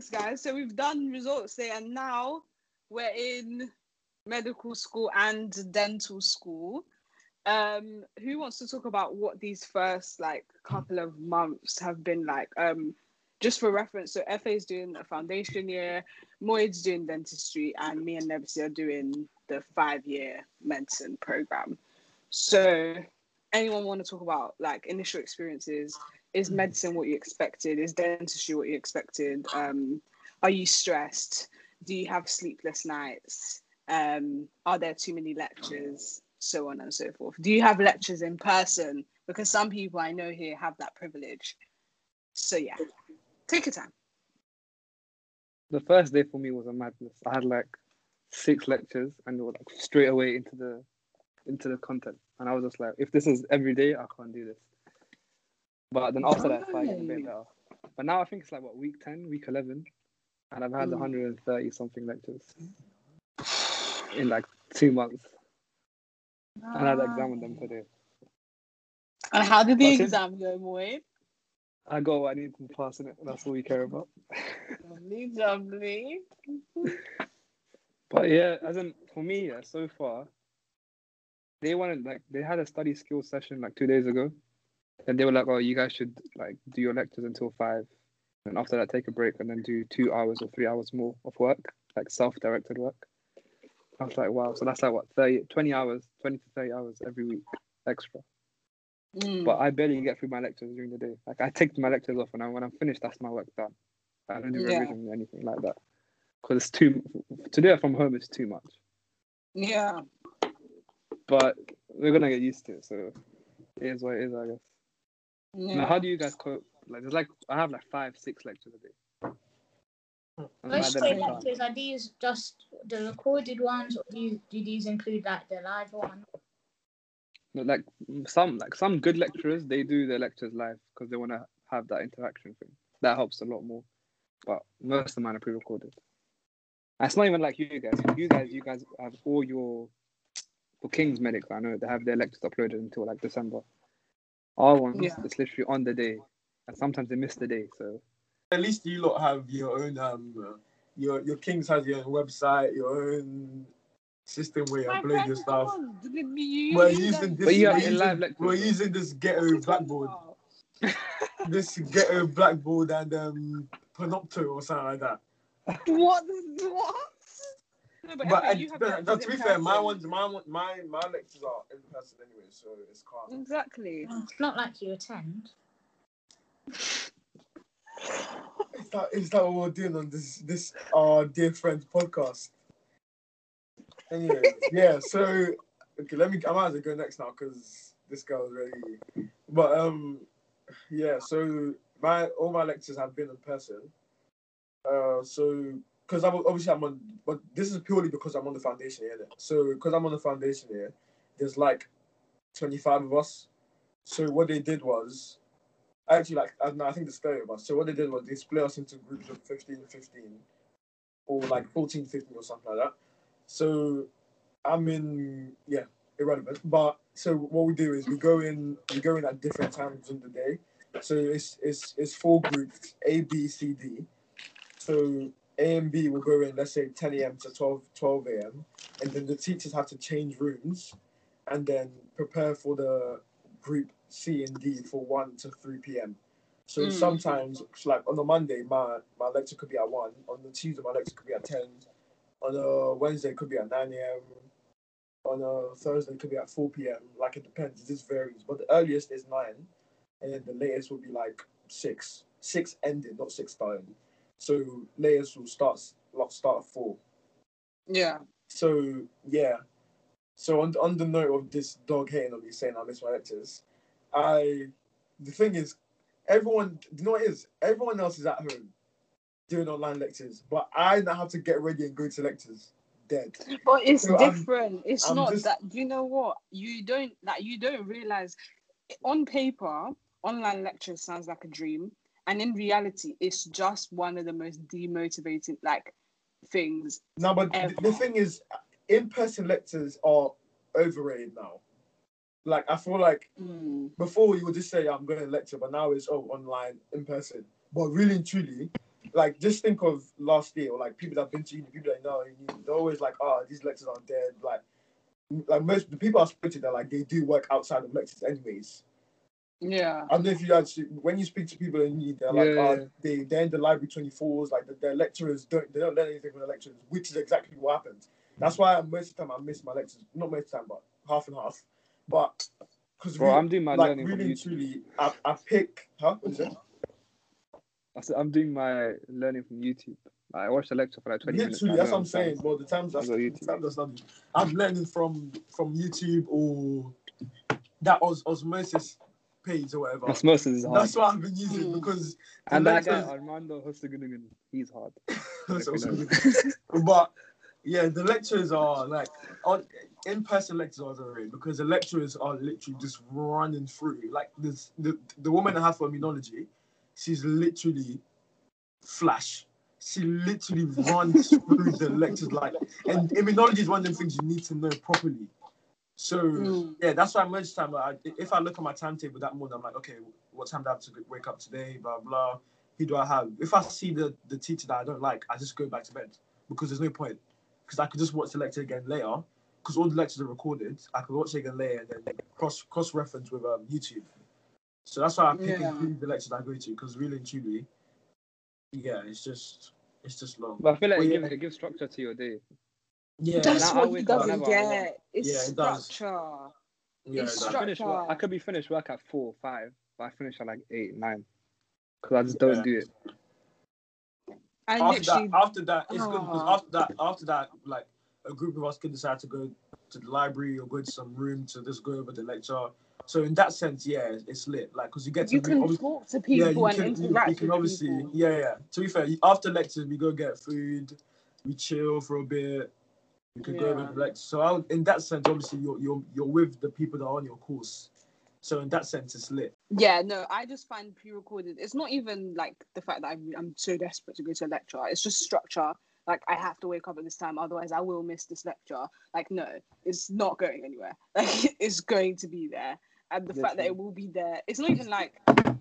Thanks, guys. So we've done results day, and now we're in medical school and dental school. Um, who wants to talk about what these first like couple of months have been like? Um, just for reference, so Efe is doing a foundation year, Moid's doing dentistry, and me and Nebsi are doing the five-year medicine program. So, anyone want to talk about like initial experiences? Is medicine what you expected? Is dentistry what you expected? Um, are you stressed? Do you have sleepless nights? Um, are there too many lectures? So on and so forth. Do you have lectures in person? Because some people I know here have that privilege. So yeah, take your time. The first day for me was a madness. I had like six lectures and they were like straight away into the into the content. And I was just like, if this is every day, I can't do this. But then after that, it started getting a bit better. But now I think it's like what week ten, week eleven, and I've had Mm. 130 something lectures in like two months. And I had an exam on them today. And how did the it. exam go, Moid? I got what I need to pass in it. That's all we care about. Lovely, lovely. But yeah, as in for me, yeah, so far, they wanted like they had a study skills session like two days ago, and they were like, "Oh, you guys should like do your lectures until five, and after that take a break and then do two hours or three hours more of work, like self-directed work." I was like, "Wow!" So that's like what 30, 20 hours, twenty to thirty hours every week extra. Mm. But I barely get through my lectures during the day. Like I take my lectures off, and I, when I'm finished, that's my work done. I don't do Yeah. revision or anything like that because it's too to do it from home is too much. yeah. but we're gonna get used to it. So it is what it is, I guess. Now, Yeah. how do you guys cope? Like, there's like I have like five, six lectures a day. Most then state I'm done. lectures are these just the recorded ones, or do, you, do these include like the live one? But, like some, like some good lecturers, they do their lectures live because they want to have that interaction thing. That helps a lot more. but most of mine are pre-recorded. And It's not even like you guys. You guys, you guys have all your for King's Medical. I know they have their lectures uploaded until like December. Our ones, Yeah. it's literally on the day, and sometimes they miss the day. So At least you lot have your own um, your your Kings has your own website, your own system where you My upload your stuff. come on, did it be you- We're using this. But you have we're using, live we're using this ghetto blackboard, this ghetto blackboard and um panopto or something like that. What? What? No, but, But Elliot, uh, you have no, lectures to be fair, my ones, my my my lectures are in person anyway, so it's calm. Exactly. It's not like you attend. Is that is that what we're doing on this this our dear friends podcast? Anyway, yeah. So okay, let me. I might as well go next now because this girl's ready. But um, yeah. So my all my lectures have been in person. Uh, so because I'm obviously I'm on, but this is purely because I'm on the foundation here. So because I'm on the foundation here, there's like 25 of us. So what they did was actually like I, I think the story of us. So what they did was they split us into groups of 15, 15, or like 14, 15 or something like that. So I'm in yeah, irrelevant. But so what we do is we go in we go in at different times in the day. So it's it's it's four groups A, B, C, D. So A and B will go in, let's say 10 a.m. to 12, 12 a.m. And then the teachers have to change rooms and then prepare for the group C and D for 1 to 3 p.m. So Mm. sometimes, like on a Monday, my, my lecture could be at 1. On the Tuesday, my lecture could be at 10. On a Wednesday, it could be at 9 a.m. On a Thursday, it could be at 4 p.m. Like it depends, it just varies. But the earliest is 9, and then the latest will be like 6. 6 ending, not 6 starting. So latest will start, like, start at 4. Yeah. So yeah. So on on the note of this dog hating on me saying I miss my lectures, I the thing is, everyone you know what it is? Everyone else is at home doing online lectures, but I now have to get ready and go to lectures. Dead. But it's So I'm- different. it's I'm not just- that. You know what? You don't like. You don't realize. On paper, online lectures sounds like a dream, and in reality, it's just one of the most demotivating like things. No, but th- the thing is, in-person lectures are overrated now. Like I feel like Mm. before you would just say I'm going to lecture, but now it's oh online in person. But really and truly, like just think of last year, or like people that have been to uni, people that know, uni, they're always like, oh, these lectures are dead. Like, like most the people I spoke to, they're like they do work outside of lectures anyways. Yeah. I don't know if you actually when you speak to people in uni, they're like, Yeah, oh, yeah. they they're in the library twenty fours, like the, their lecturers don't they don't learn anything from the lecturers, which is exactly what happens. That's why most of the time I miss my lectures, not most of the time, but half and half. But because Bro, I'm doing my like learning really truly, I, I pick huh? What is it? I said I'm doing my learning from YouTube. I watched a lecture for like 20 minutes. Literally, I that's what I'm saying. fine. Well, the times that's the YouTube. times I studied, I'm learning from from YouTube or that os- osmosis page or whatever. Osmosis is hard. That's what I've been using Mm. because and that guy, lectures- Armando Hasudungan, he's hard. That's If you also know. good. but yeah, the lectures are like on in-person lectures are overrated because the lecturers are literally just running through. Like this, the the woman I have for immunology, she's literally flash. She literally runs through the lectures like, and immunology is one of the things you need to know properly. So Mm. yeah, that's why most time I, if I look at my timetable that morning, I'm like, okay, what time do I have to wake up today? Blah blah. Who do I have? If I see the the teacher that I don't like, I just go back to bed because there's no point. Because I could just watch the lecture again later. Because all the lectures are recorded, I could watch it again later and then cross cross reference with um, YouTube. So that's why I pick Yeah. the lectures I go to. Because really and truly, yeah, it's just it's just long. But I feel like Well, it, yeah. gives, it gives structure to your day. Yeah, That's now what he doesn't whenever I get. It's Yeah, it structure. yeah, it's it does. I, finish work, I could be finished work at four, five, but I finish at like eight, nine. Because I just don't do it. And after literally, that, after that, it's good because Ah. after that, after that, like a group of us can decide to go to the library or go to some room to just go over the lecture. So in that sense, yeah, it's lit. Like because you get to you meet- can talk to yeah, people you and can, you, interact you can with obviously, people. yeah, yeah. To be fair, after lectures, we go get food, we chill for a bit. Go over Yeah. the lecture. So I, in that sense, obviously, you're you're you're with the people that are on your course. So in that sense, it's lit. Yeah, no, I just find pre-recorded. It's not even like the fact that I'm, I'm so desperate to go to a lecture. It's just structure. Like I have to wake up at this time, otherwise I will miss this lecture. Like no, it's not going anywhere. Like it's going to be there, and the fact that it will be there. It's not even like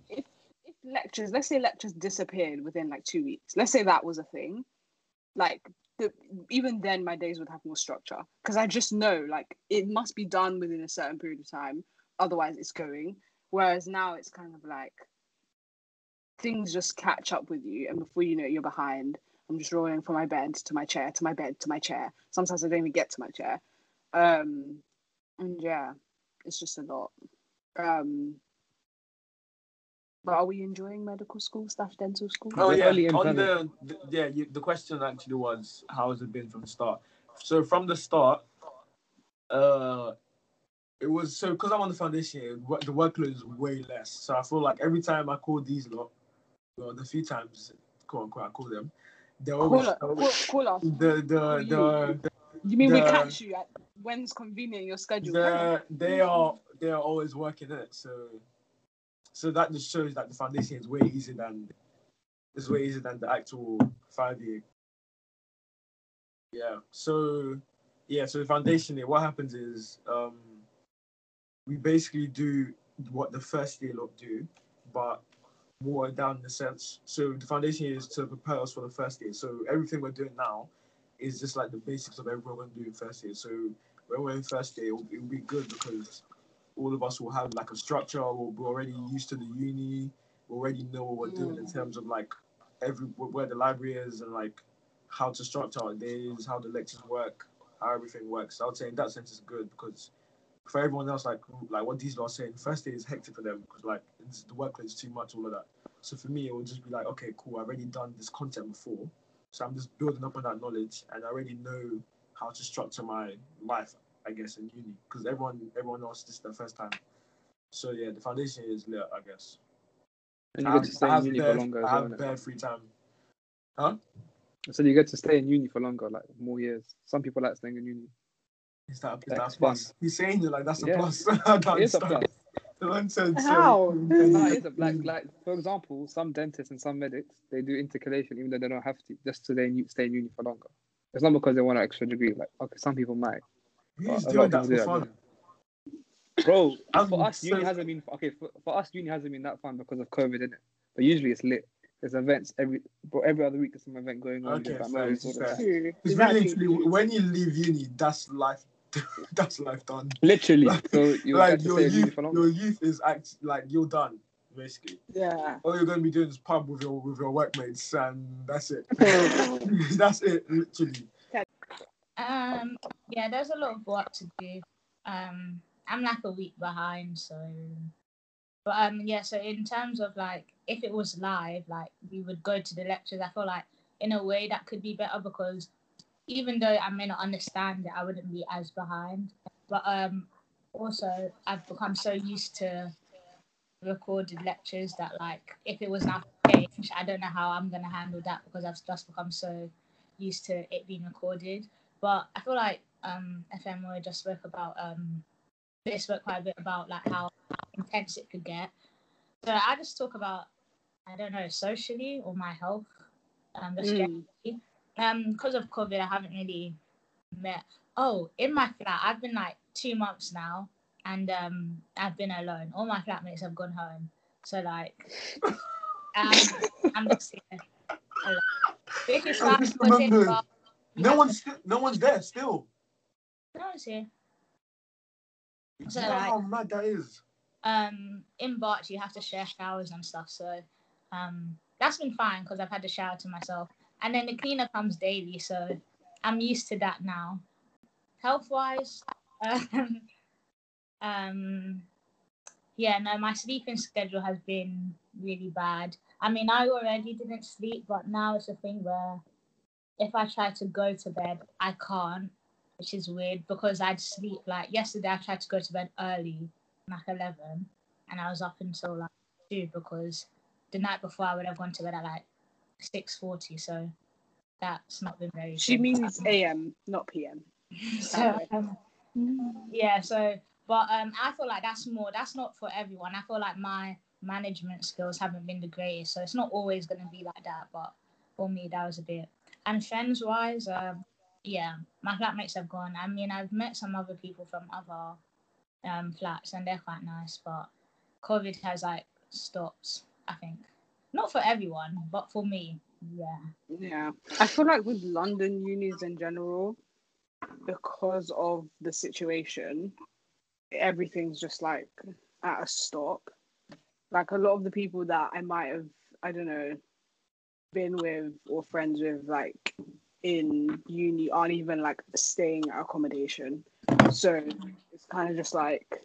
if if lectures. Let's say lectures disappeared within like two weeks. Let's say that was a thing. Like the, even then, my days would have more structure because I just know like it must be done within a certain period of time. Otherwise, it's going. Whereas now it's kind of like things just catch up with you, and before you know it, you're behind. I'm just rolling from my bed to my chair to my bed to my chair. Sometimes I don't even get to my chair. Um, and yeah, it's just a lot. Um, but are we enjoying medical school slash dental school? Oh We're yeah, early on the, the yeah, you, the question actually was how has it been from the start? So from the start, uh, it was so because I'm on the foundation, the workload is way less. So I feel like every time I call these lot, well, the few times, quote unquote, I call them, they're always Call, call, call us. the the the You mean we catch you at when's convenient in your schedule? the they are they are always working it. So so that just shows that the foundation is way easier than is way easier than the actual five year. Yeah. So yeah. So the foundation year, what happens is um we basically do what the first year lot do, but more down in the sense. So the foundation year is to prepare us for the first year. So everything we're doing now is just like the basics of everyone we're going to do in first year. So when we're in first year, it'll, it'll be good because all of us will have like a structure. We'll be already used to the uni. We already know what we're doing in mm. terms of like every where the library is and like how to structure our days, how the lectures work, how everything works. So I would say in that sense it's good because for everyone else, like like what these are saying, first day is hectic for them because like it's, the workload is too much, all of that. So for me, it would just be like, okay, cool. I've already done this content before, so I'm just building up on that knowledge, and I already know how to structure my life, I guess, in uni. Because everyone, everyone else, this is their first time. So yeah, the foundation is lit, I guess. And you I get have- to stay I in uni bare- for longer I as well. have innit? bare free time. Huh? So you get to stay in uni for longer, like more years. Some people like staying in uni. Is that, is that a plus? fun. He's saying it like that's a Yeah. plus. I It is a plus. The man said. How? No, it is a like like for example, some dentists and some medics they do intercalation even though they don't have to, just so they stay in uni for longer. It's not because they want an extra degree. Like okay, some people might, Who's But uh, doing that for do fun? that, bro. For us, uni hasn't been okay. For, for us, uni hasn't been that fun because of COVID, innit? But usually it's lit. There's events every, bro. Every other week there's some event going on. Okay, there's like fair, movies fair. It's Exactly. really literally when you leave uni, that's life. that's life done. Literally, so you like get to your uni youth, your youth is act like you're done basically. Yeah. All you're gonna be doing is pub with your with your workmates, and that's it. that's it, literally. Um, yeah, there's a lot of work to do. Um, I'm like a week behind, so. But um, yeah. So in terms of like, if it was live, like we would go to the lectures. I feel like in a way that could be better because even though I may not understand it, I wouldn't be as behind. But um, also I've become so used to recorded lectures that like if it was now changed, I don't know how I'm gonna handle that because I've just become so used to it being recorded. But I feel like um FMO just spoke about um they spoke quite a bit about like how intense it could get. So I just talk about I don't know socially or my health. Um, just Mm. generally. um because of COVID I haven't really met. Oh, in my flat I've been like two months now and um I've been alone. All my flatmates have gone home. So like um, I'm just here. alone. Which is I fine in remembered. Bath, you No one's no one's there still. no one's here. You So, know like- how mad that is. um in Barts you have to share showers and stuff so um that's been fine because I've had to shower to myself and then the cleaner comes daily so I'm used to that now health wise um, um yeah no my sleeping schedule has been really bad I mean I already didn't sleep but now it's a thing where if I try to go to bed I can't which is weird because I'd sleep like yesterday I tried to go to bed early like 11 and I was up until like 2 because the night before I would have gone to bed at like 6.40 so that's not been very She good. means AM, not PM. so, um, yeah so But um, I feel like that's more. That's not for everyone. I feel like my management skills haven't been the greatest, so it's not always gonna be like that. But for me, that was a bit. And friends wise, um, yeah, my flatmates have gone. I mean, I've met some other people from other um flats, and they're quite nice. But COVID has like stopped. I think not for everyone, but for me, yeah. Yeah, I feel like with London unis in general, because of the situation, everything's just like at a stop. Like a lot of the people that I might have, I don't know, been with or friends with, like in uni, aren't even like staying at accommodation. So it's kind of just like,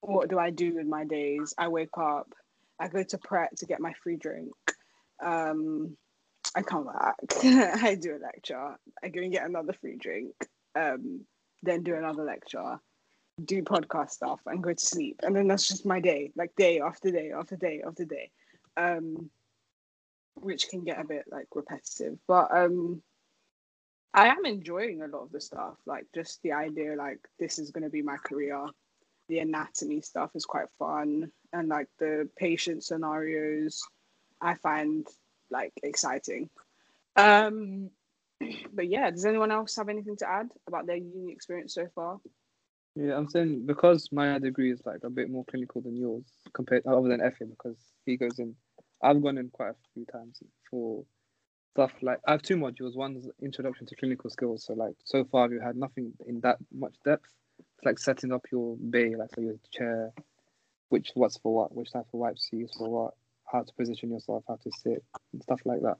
what do I do with my days? I wake up, I go to Pret to get my free drink. Um, I come back, I do a lecture, I go and get another free drink, um, then do another lecture, do podcast stuff, and go to sleep. And then that's just my day, like day after day after day after day, um, which can get a bit like repetitive. But um, I am enjoying a lot of the stuff, like just the idea, like this is going to be my career. The anatomy stuff is quite fun, and like the patient scenarios, I find like exciting. Um, but yeah, does anyone else have anything to add about their uni experience so far? Yeah, I'm saying because my degree is like a bit more clinical than yours compared other than Efe because he goes in. I've gone in quite a few times for stuff like I have two modules. One's introduction to clinical skills. So like so far we had nothing in that much depth. It's like setting up your bay, like so your chair, which what's for what, which type of wipes to use for what, how to position yourself, how to sit, and stuff like that.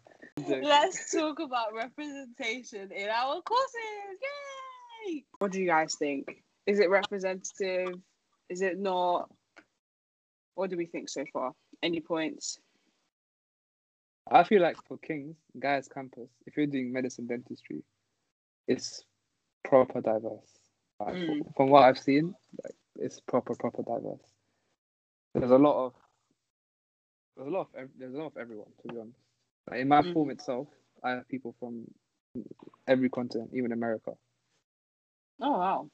Let's talk about representation in our courses. Yay! What do you guys think? Is it representative? Is it not? What do we think so far? Any points? I feel like for Kings, Guy's campus, if you're doing medicine dentistry, it's proper diverse. Like, Mm. From what I've seen, like it's proper proper diverse. There's a lot of there's a lot of there's a lot of everyone to be honest. Like in my Mm. form itself, I have people from every continent, even America. Oh wow.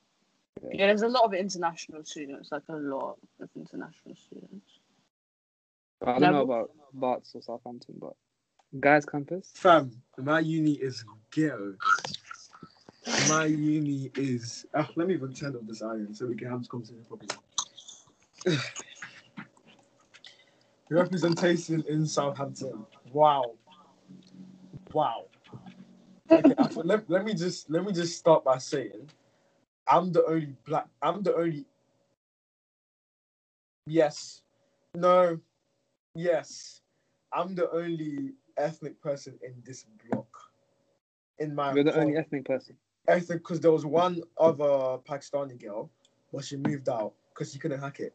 Yeah. Yeah, there's a lot of international students, like a lot of international students. I don't know about Barts or Southampton, but Guy's campus, Fam, my uni is ghetto. My uni is. Ah, let me even turn off this iron so we can have this conversation properly. Representation in Southampton. Wow. Wow. Okay, let, let me just let me just start by saying I'm the only black I'm the only Yes. No. Yes. I'm the only ethnic person in this block. In my you're the only ethnic person. ethnic because there was one other Pakistani girl, but she moved out because she couldn't hack it.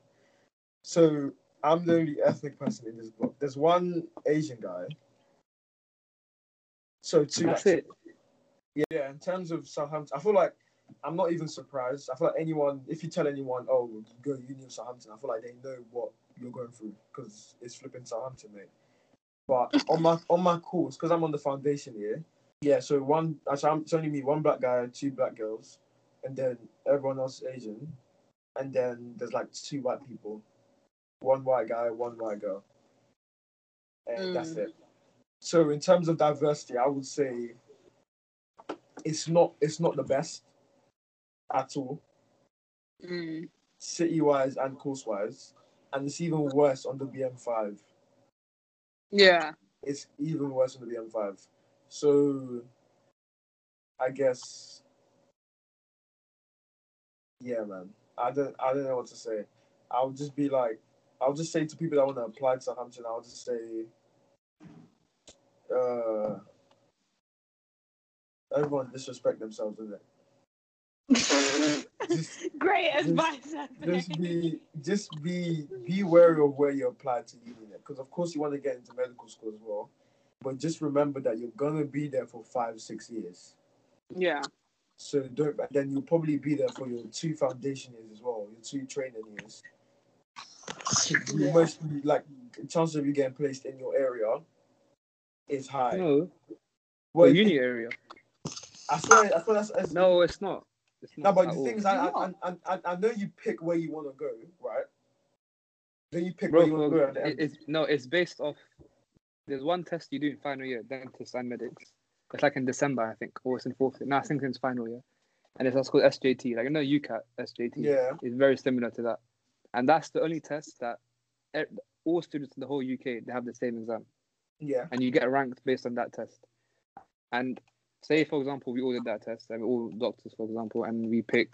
So I'm the only ethnic person in this block. There's one Asian guy. So two. That's actually. it. Yeah, in terms of Southampton, I feel like I'm not even surprised. I feel like anyone, if you tell anyone, oh, you go to Uni of Southampton, I feel like they know what you're going through because it's flipping Southampton, mate. But on my on my course, because I'm on the foundation here, yeah. So one, actually, I'm, it's only me, one black guy, two black girls, and then everyone else is Asian, and then there's like two white people, one white guy, one white girl, and that's Mm. it. So in terms of diversity, I would say it's not it's not the best at all, Mm. city wise and course wise, and it's even worse on the BM5. Yeah. It's even worse than the BM5. So I guess yeah, man. I don't I don't know what to say. I'll just be like I'll just say to people that want to apply to Southampton, I'll just say uh everyone disrespect themselves, isn't it? Just Great advice. just Anthony. be just be be wary of where you apply to uni because of course you want to get into medical school as well but just remember that you're gonna be there for five six years Yeah. so don't and then you'll probably be there for your two foundation years as well your two training years you Yeah. must be like the chances of you getting placed in your area is high No, well the uni area. I swear I swear that's, that's No, it's not. It's No, but at the all. thing is, I, I, I, I, I know you pick where you want to go, right? Then you pick Bro, where you want to go at the end. it's no, it's based off. There's one test you do in final year, dentist and medics. It's like in December, I think, or it's in fourth year. No, I think it's final year, and it's that's called SJT. Like I know UCAT SJT Yeah. is very similar to that, and that's the only test that all students in the whole UK they have the same exam, Yeah. and you get ranked based on that test. And say, for example, we all did that test, and we're all doctors, for example, and we pick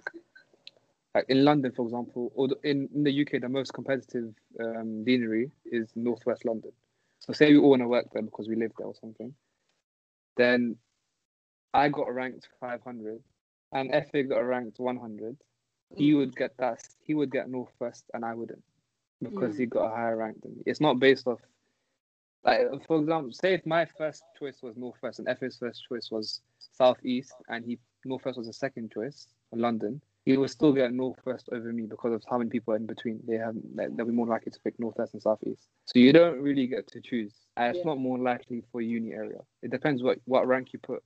like in London, for example, or in, in the UK, the most competitive um, deanery is Northwest London. So say we all want to work there because we live there or something, then I got ranked 500, and Efe got ranked 100. He would get that. He would get Northwest, and I wouldn't because he got a higher rank than me. It's not based off. Like for example, say if my first choice was Northwest and Efe's first choice was Southeast, and he Northwest was a second choice, London, he will still get Northwest over me because of how many people are in between. They have like, they'll be more likely to pick Northwest and Southeast. So you don't really get to choose. And it's Yeah. not more likely for uni area. It depends what what rank you put,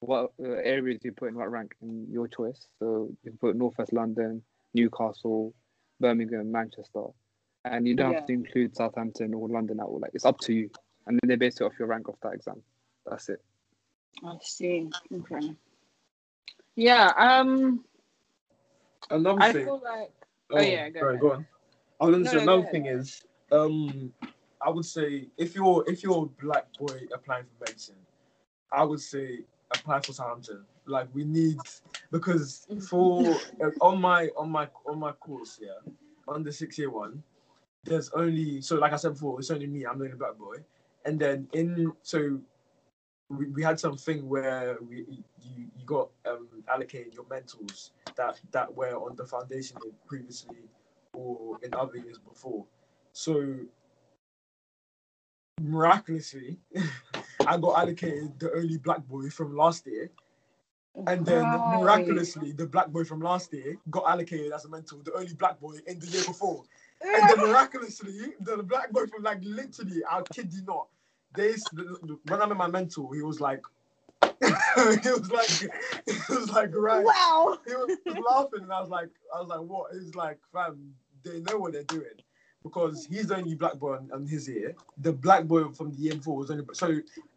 what uh, areas you put in what rank in your choice. So you can put Northwest London, Newcastle, Birmingham, Manchester, and you don't have to include Southampton or London at all. Like it's up to you, and then they base it off your rank of that exam. That's it. I see. Okay. Yeah. Um. Another I thing. feel like. Oh, yeah, go sorry, ahead. go on. I was gonna No, say no, another thing is, um, I would say if you're if you're a black boy applying for medicine, I would say apply for Southampton. Like we need because for uh, on my on my on my course, yeah, on the six year one, there's only so like I said before, it's only me. I'm the only black boy, and then in so we, we had something where we you, you got um, allocated your mentors that that were on the foundation previously or in other years before. So miraculously, I got allocated the only black boy from last year, and then Right. miraculously the black boy from last year got allocated as a mentor, the only black boy in the year before. And then miraculously, the black boy from like literally, I kid you not, they when I met my mentor, he was like, he was like, he was like, right. Wow. He was laughing, and I was like, I was like, what? He's like, fam, they know what they're doing because he's the only black boy on, on his ear. The black boy from the year before was only so.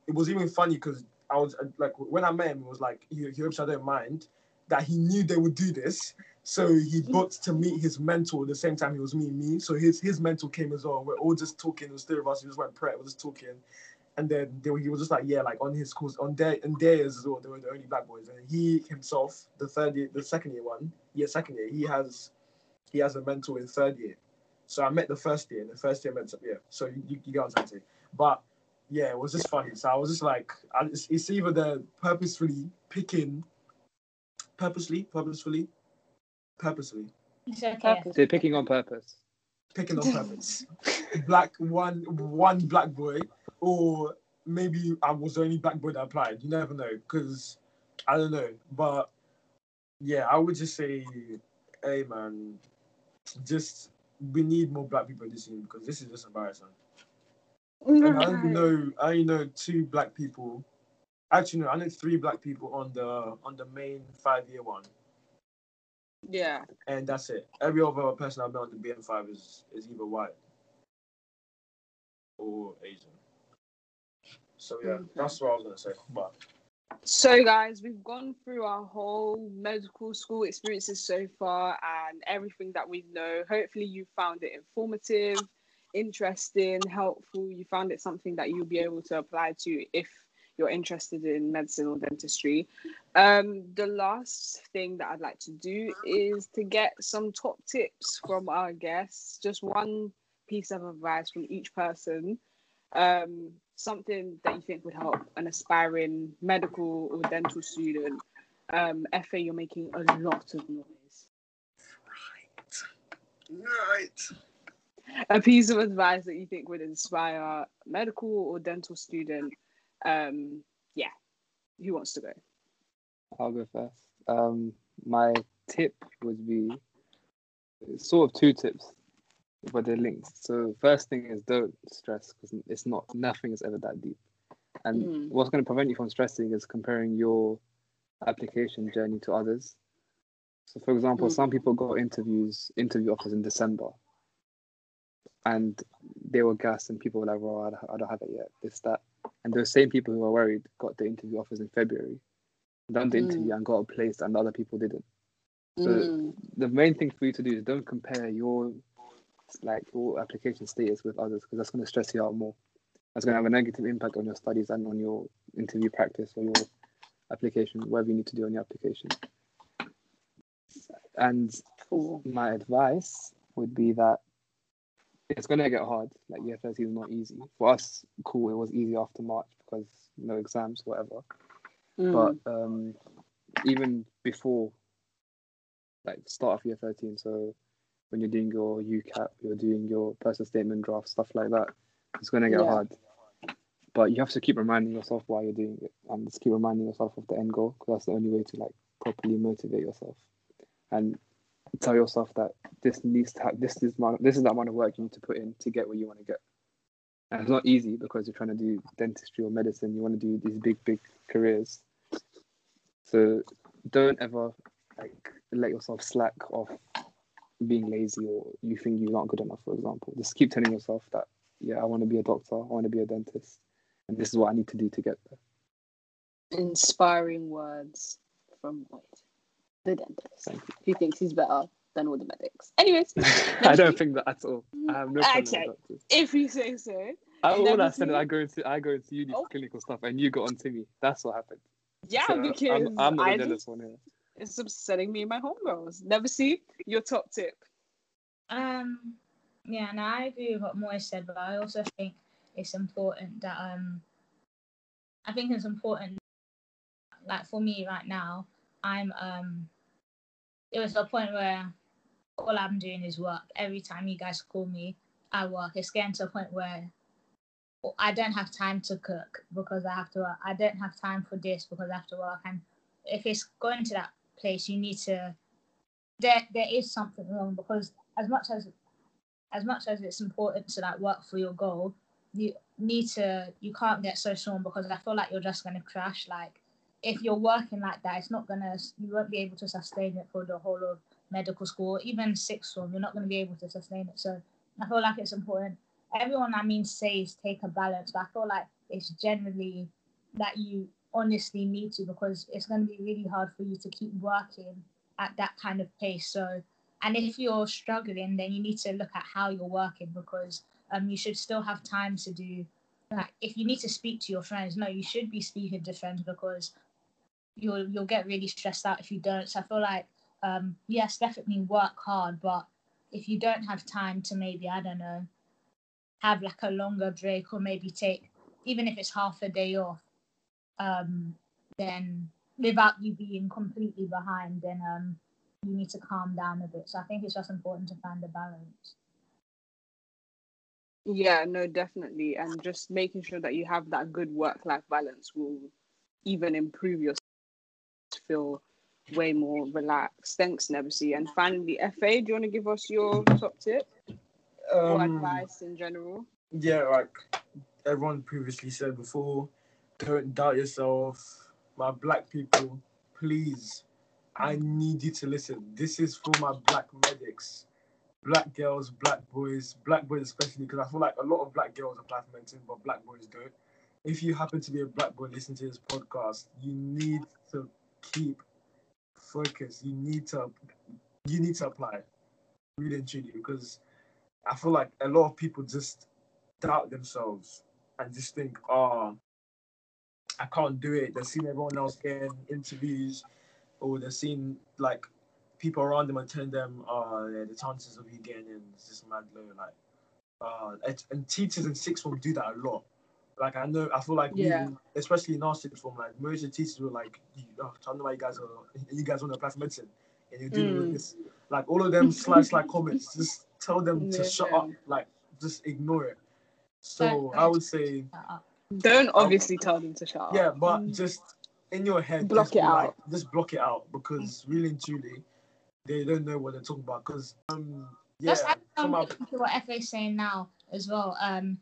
It was even funny because I was like, when I met him, it was like he, he hopes I don't mind that he knew they would do this. So he booked to meet his mentor the same time he was meeting me. So his his mentor came as well. We're all just talking. Was three of us. He just went prep. We're just talking. And then they, were- he was just like, yeah, like on his course, on their in theirs as well, they were the only black boys. And he himself, the third year, the second year one, yeah, second year, he has he has a mentor in third year. So I met the first year, and the first year met yeah. So you, you, get what I'm saying. But yeah, it was just funny. So I was just like, I, it's, it's either the purposefully picking, purposely, purposefully, purposely It's okay. They're picking on purpose. picking on purpose. black one one black boy, or maybe I was the only black boy that applied. You never know, because I don't know. But yeah, I would just say, hey man, just we need more black people in this team because this is just embarrassing. And I only know I only know two black people. Actually, no, I know three black people on the on the main five year one, Yeah. and that's it. Every other person I've met on the BM five is is either white or Asian. So yeah, Okay. that's what I was gonna say. But So, guys, we've gone through our whole medical school experiences so far and everything that we know. Hopefully, you found it informative, interesting, helpful. You found it something that you'll be able to apply to if you're interested in medicine or dentistry. Um, the last thing that I'd like to do is to get some top tips from our guests, just one piece of advice from each person um, something that you think would help an aspiring medical or dental student. Um, Efe, you're making a lot of noise. right. Right a piece of advice that you think would inspire a medical or dental student. Um, yeah, who wants to go? I'll go first. Um, my tip would be sort of two tips, but they're linked. So first thing is don't stress because it's not nothing is ever that deep. And Mm. what's going to prevent you from stressing is comparing your application journey to others. So, for example, Mm. some people got interviews, interview offers in December, and they were gassed, and people were like, "Well, I don't, I don't have it yet." This, that, and those same people who were worried got the interview offers in February, done the Mm. interview and got a place, and other people didn't. So Mm. the main thing for you to do is don't compare your like your application status with others because that's going to stress you out more. That's going to have a negative impact on your studies and on your interview practice or your application, whatever you need to do on your application. And my advice would be that it's going to get hard. Like year 13 is not easy. For us, cool, it was easy after March because no exams, whatever. Mm. But um, even before, like start of year 13, so when you're doing your UCAS, you're doing your personal statement draft, stuff like that, it's going to get Yeah. hard. But you have to keep reminding yourself why you're doing it and just keep reminding yourself of the end goal because that's the only way to like properly motivate yourself and tell yourself that this needs to have this is amount this is the amount of work you need to put in to get where you want to get. And it's not easy because you're trying to do dentistry or medicine. You want to do these big, big careers. So don't ever like let yourself slack off being lazy or you think you're not good enough, for example. Just keep telling yourself that, yeah, I want to be a doctor, I want to be a dentist, and this is what I need to do to get there. Inspiring words from wait, the dentist. Thank you. Who thinks he's better than all the medics? Anyways, I don't think that at all. I have no problem Okay. with doctors. if you say so. I, all I Never said is I go into I go into uni Oh. for clinical stuff, and you got onto me. That's what happened. Yeah, So, because I'm, I'm not I the jealous one here. it's upsetting me and my homegirls. Never see your top tip. Um, yeah, no, I agree with what Moy said, but I also think it's important that um, I think it's important. Like for me right now, I'm um, it was a point where all I'm doing is work. Every time you guys call me, I work. It's getting to a point where I don't have time to cook because I have to work. I don't have time for this because I have to work. And if it's going to that place, you need to. There, there is something wrong because as much as as much as it's important to like work for your goal, you need to you can't get so strong because I feel like you're just gonna crash. Like if you're working like that, it's not gonna you won't be able to sustain it for the whole of medical school, even sixth form, you're not gonna be able to sustain it. So I feel like it's important. Everyone I mean says take a balance, but I feel like it's generally that you honestly need to because it's gonna be really hard for you to keep working at that kind of pace. So and if you're struggling, then you need to look at how you're working because um, you should still have time to do. Like, if you need to speak to your friends, no, you should be speaking to friends because you'll you'll get really stressed out if you don't. So I feel like um, yes, definitely work hard, but if you don't have time to maybe I don't know have like a longer break or maybe take even if it's half a day off, um, then without you being completely behind, then um, you need to calm down a bit. So I think it's just important to find a balance. Yeah, no, definitely. And just making sure that you have that good work life balance will even improve your feel way more relaxed. Thanks, Nebisi. And finally, Efe, do you want to give us your top tip or Um, advice in general? yeah, like everyone previously said before, don't doubt yourself. My black people, please, I need you to listen. This is for my black medics, black girls, black boys, black boys especially, because I feel like a lot of black girls apply for medicine, but black boys don't. If you happen to be a black boy listening to this podcast, you need to keep focused. You need to, you need to apply, really and truly, because I feel like a lot of people just doubt themselves and just think, oh, I can't do it. They've seen everyone else getting interviews, or they've seen like people around them and telling them, oh, yeah, the chances of you getting in is just mad low. Like, uh, and, and teachers in sixth form do that a lot. Like I know, I feel like Yeah. even, especially in our sixth form, like most of the teachers were like, oh, I don't know why you guys are, you guys want to apply for medicine, and you're dealing Mm. with this. Like all of them slash like comments, just tell them to shut up. Like just ignore it. So Don't- I would say, Don't obviously tell them to shut up. yeah, but Mm. just in your head, Block just it be like- out. just block it out because really and truly, they don't know what they're talking about. Because um, yeah, Just add some on of- what Efe is saying now as well. Um,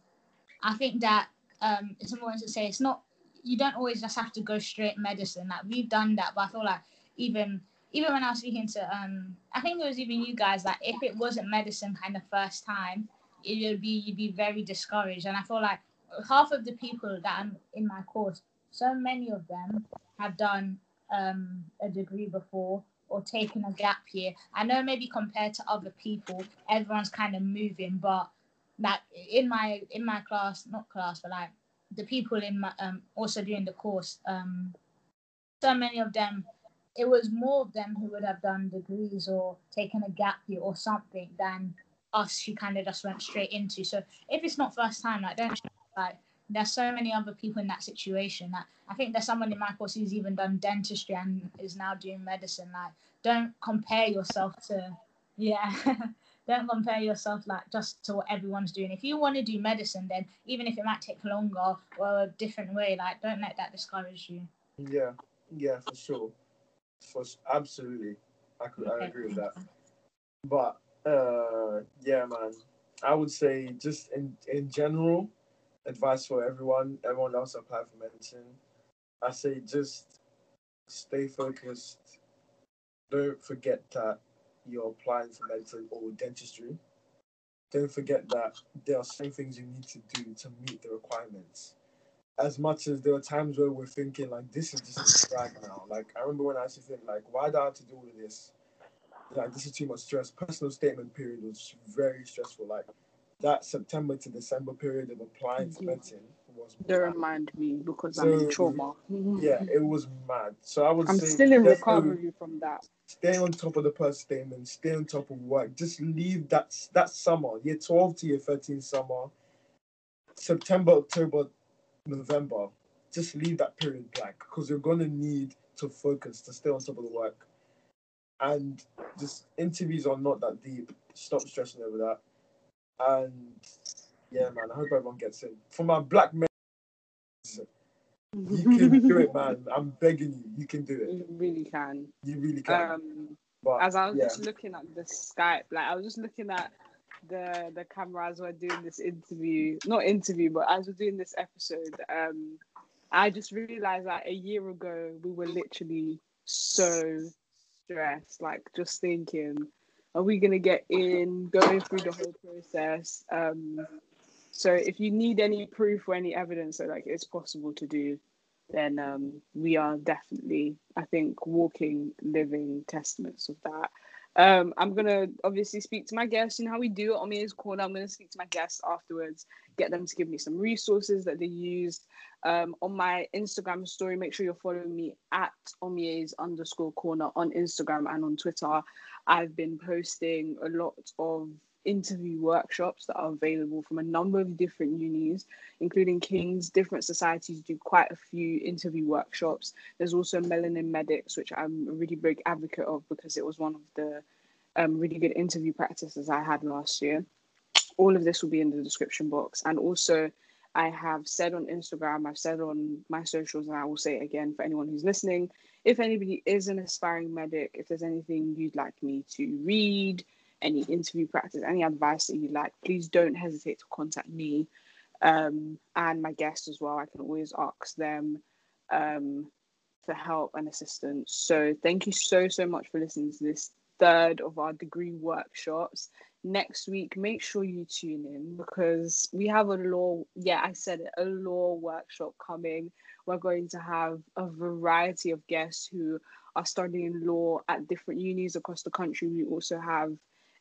I think that um, it's important to say it's not. You don't always just have to go straight medicine. Like we've done that, but I feel like even even when I was speaking to um, I think it was even you guys. Like, if it wasn't medicine kind of first time, it would be you'd be very discouraged. And I feel like half of the people that I'm in my course, so many of them have done um, a degree before or taken a gap year. I know maybe compared to other people, everyone's kind of moving, but like in my in my class, not class, but like the people in my um also doing the course, um, so many of them, it was more of them who would have done degrees or taken a gap year or something than us who kind of just went straight into. So if it's not first time, like don't like there's so many other people in that situation that I think there's someone in my course who's even done dentistry and is now doing medicine. Like, don't compare yourself to, yeah, don't compare yourself like just to what everyone's doing. If you want to do medicine, then even if it might take longer or a different way, like, don't let that discourage you. Yeah, yeah, for sure, for absolutely, I could I agree with that. But uh, yeah, man, I would say just in in general advice for everyone, everyone else apply for medicine. I say just stay focused. Don't forget that you're applying for medicine or dentistry, Don't forget that there are some things you need to do to meet the requirements. As much as there are times where we're thinking like this is just a drag now. Like I remember when I used to think like why do I have to do all of this? Like this is too much stress. Personal statement period was very stressful. Like that September to December period of applying to medicine was. Don't remind me because so, I'm in trauma. Mm-hmm. yeah, it was mad. So I would I'm still in recovery from that. Stay on top of the first statement. Stay on top of work. Just leave that that summer, year twelve to year thirteen summer, September, October, November. Just leave that period blank because you're gonna need to focus to stay on top of the work. And just interviews are not that deep. Stop stressing over that and yeah, man, I hope everyone gets in. For my black men, you can do it, man. I'm begging you. You can do it. You really can. You really can. Um, but, as I was yeah. just looking at the Skype, like I was just looking at the the cameras were doing this interview, not interview, but as we're doing this episode, um, I just realized that a year ago we were literally so stressed, like just thinking are we going to get in, going through the whole process. Um, so if you need any proof or any evidence that like it's possible to do, then um, we are definitely, I think, walking, living testaments of that. Um, I'm gonna obviously speak to my guests. You know how we do it on Mia's Corner. I'm gonna speak to my guests afterwards, get them to give me some resources that they used. Um, on my Instagram story, make sure you're following me at Omie's underscore corner on Instagram and on Twitter. I've been posting a lot of interview workshops that are available from a number of different unis, including King's. Different societies do quite a few interview workshops. There's also Melanin Medics, which I'm a really big advocate of because it was one of the um, really good interview practices I had last year. All of this will be in the description box. And also, I have said on Instagram, I've said on my socials, and I will say it again for anyone who's listening if anybody is an aspiring medic, if there's anything you'd like me to read, any interview practice, any advice that you'd like, please don't hesitate to contact me um, and my guests as well. I can always ask them um, for help and assistance. So thank you so, so much for listening to this third of our degree workshops. Next week, make sure you tune in because we have a law, yeah, I said it, a law workshop coming we're going to have a variety of guests who are studying law at different unis across the country. We also have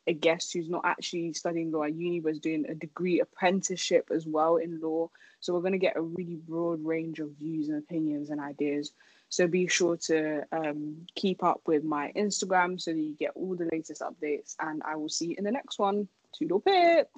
a guest who's not actually studying law at uni, is doing a degree apprenticeship as well in law. So we're going to get a really broad range of views and opinions and ideas. So be sure to um, keep up with my Instagram so that you get all the latest updates. And I will see you in the next one. Toodle pip.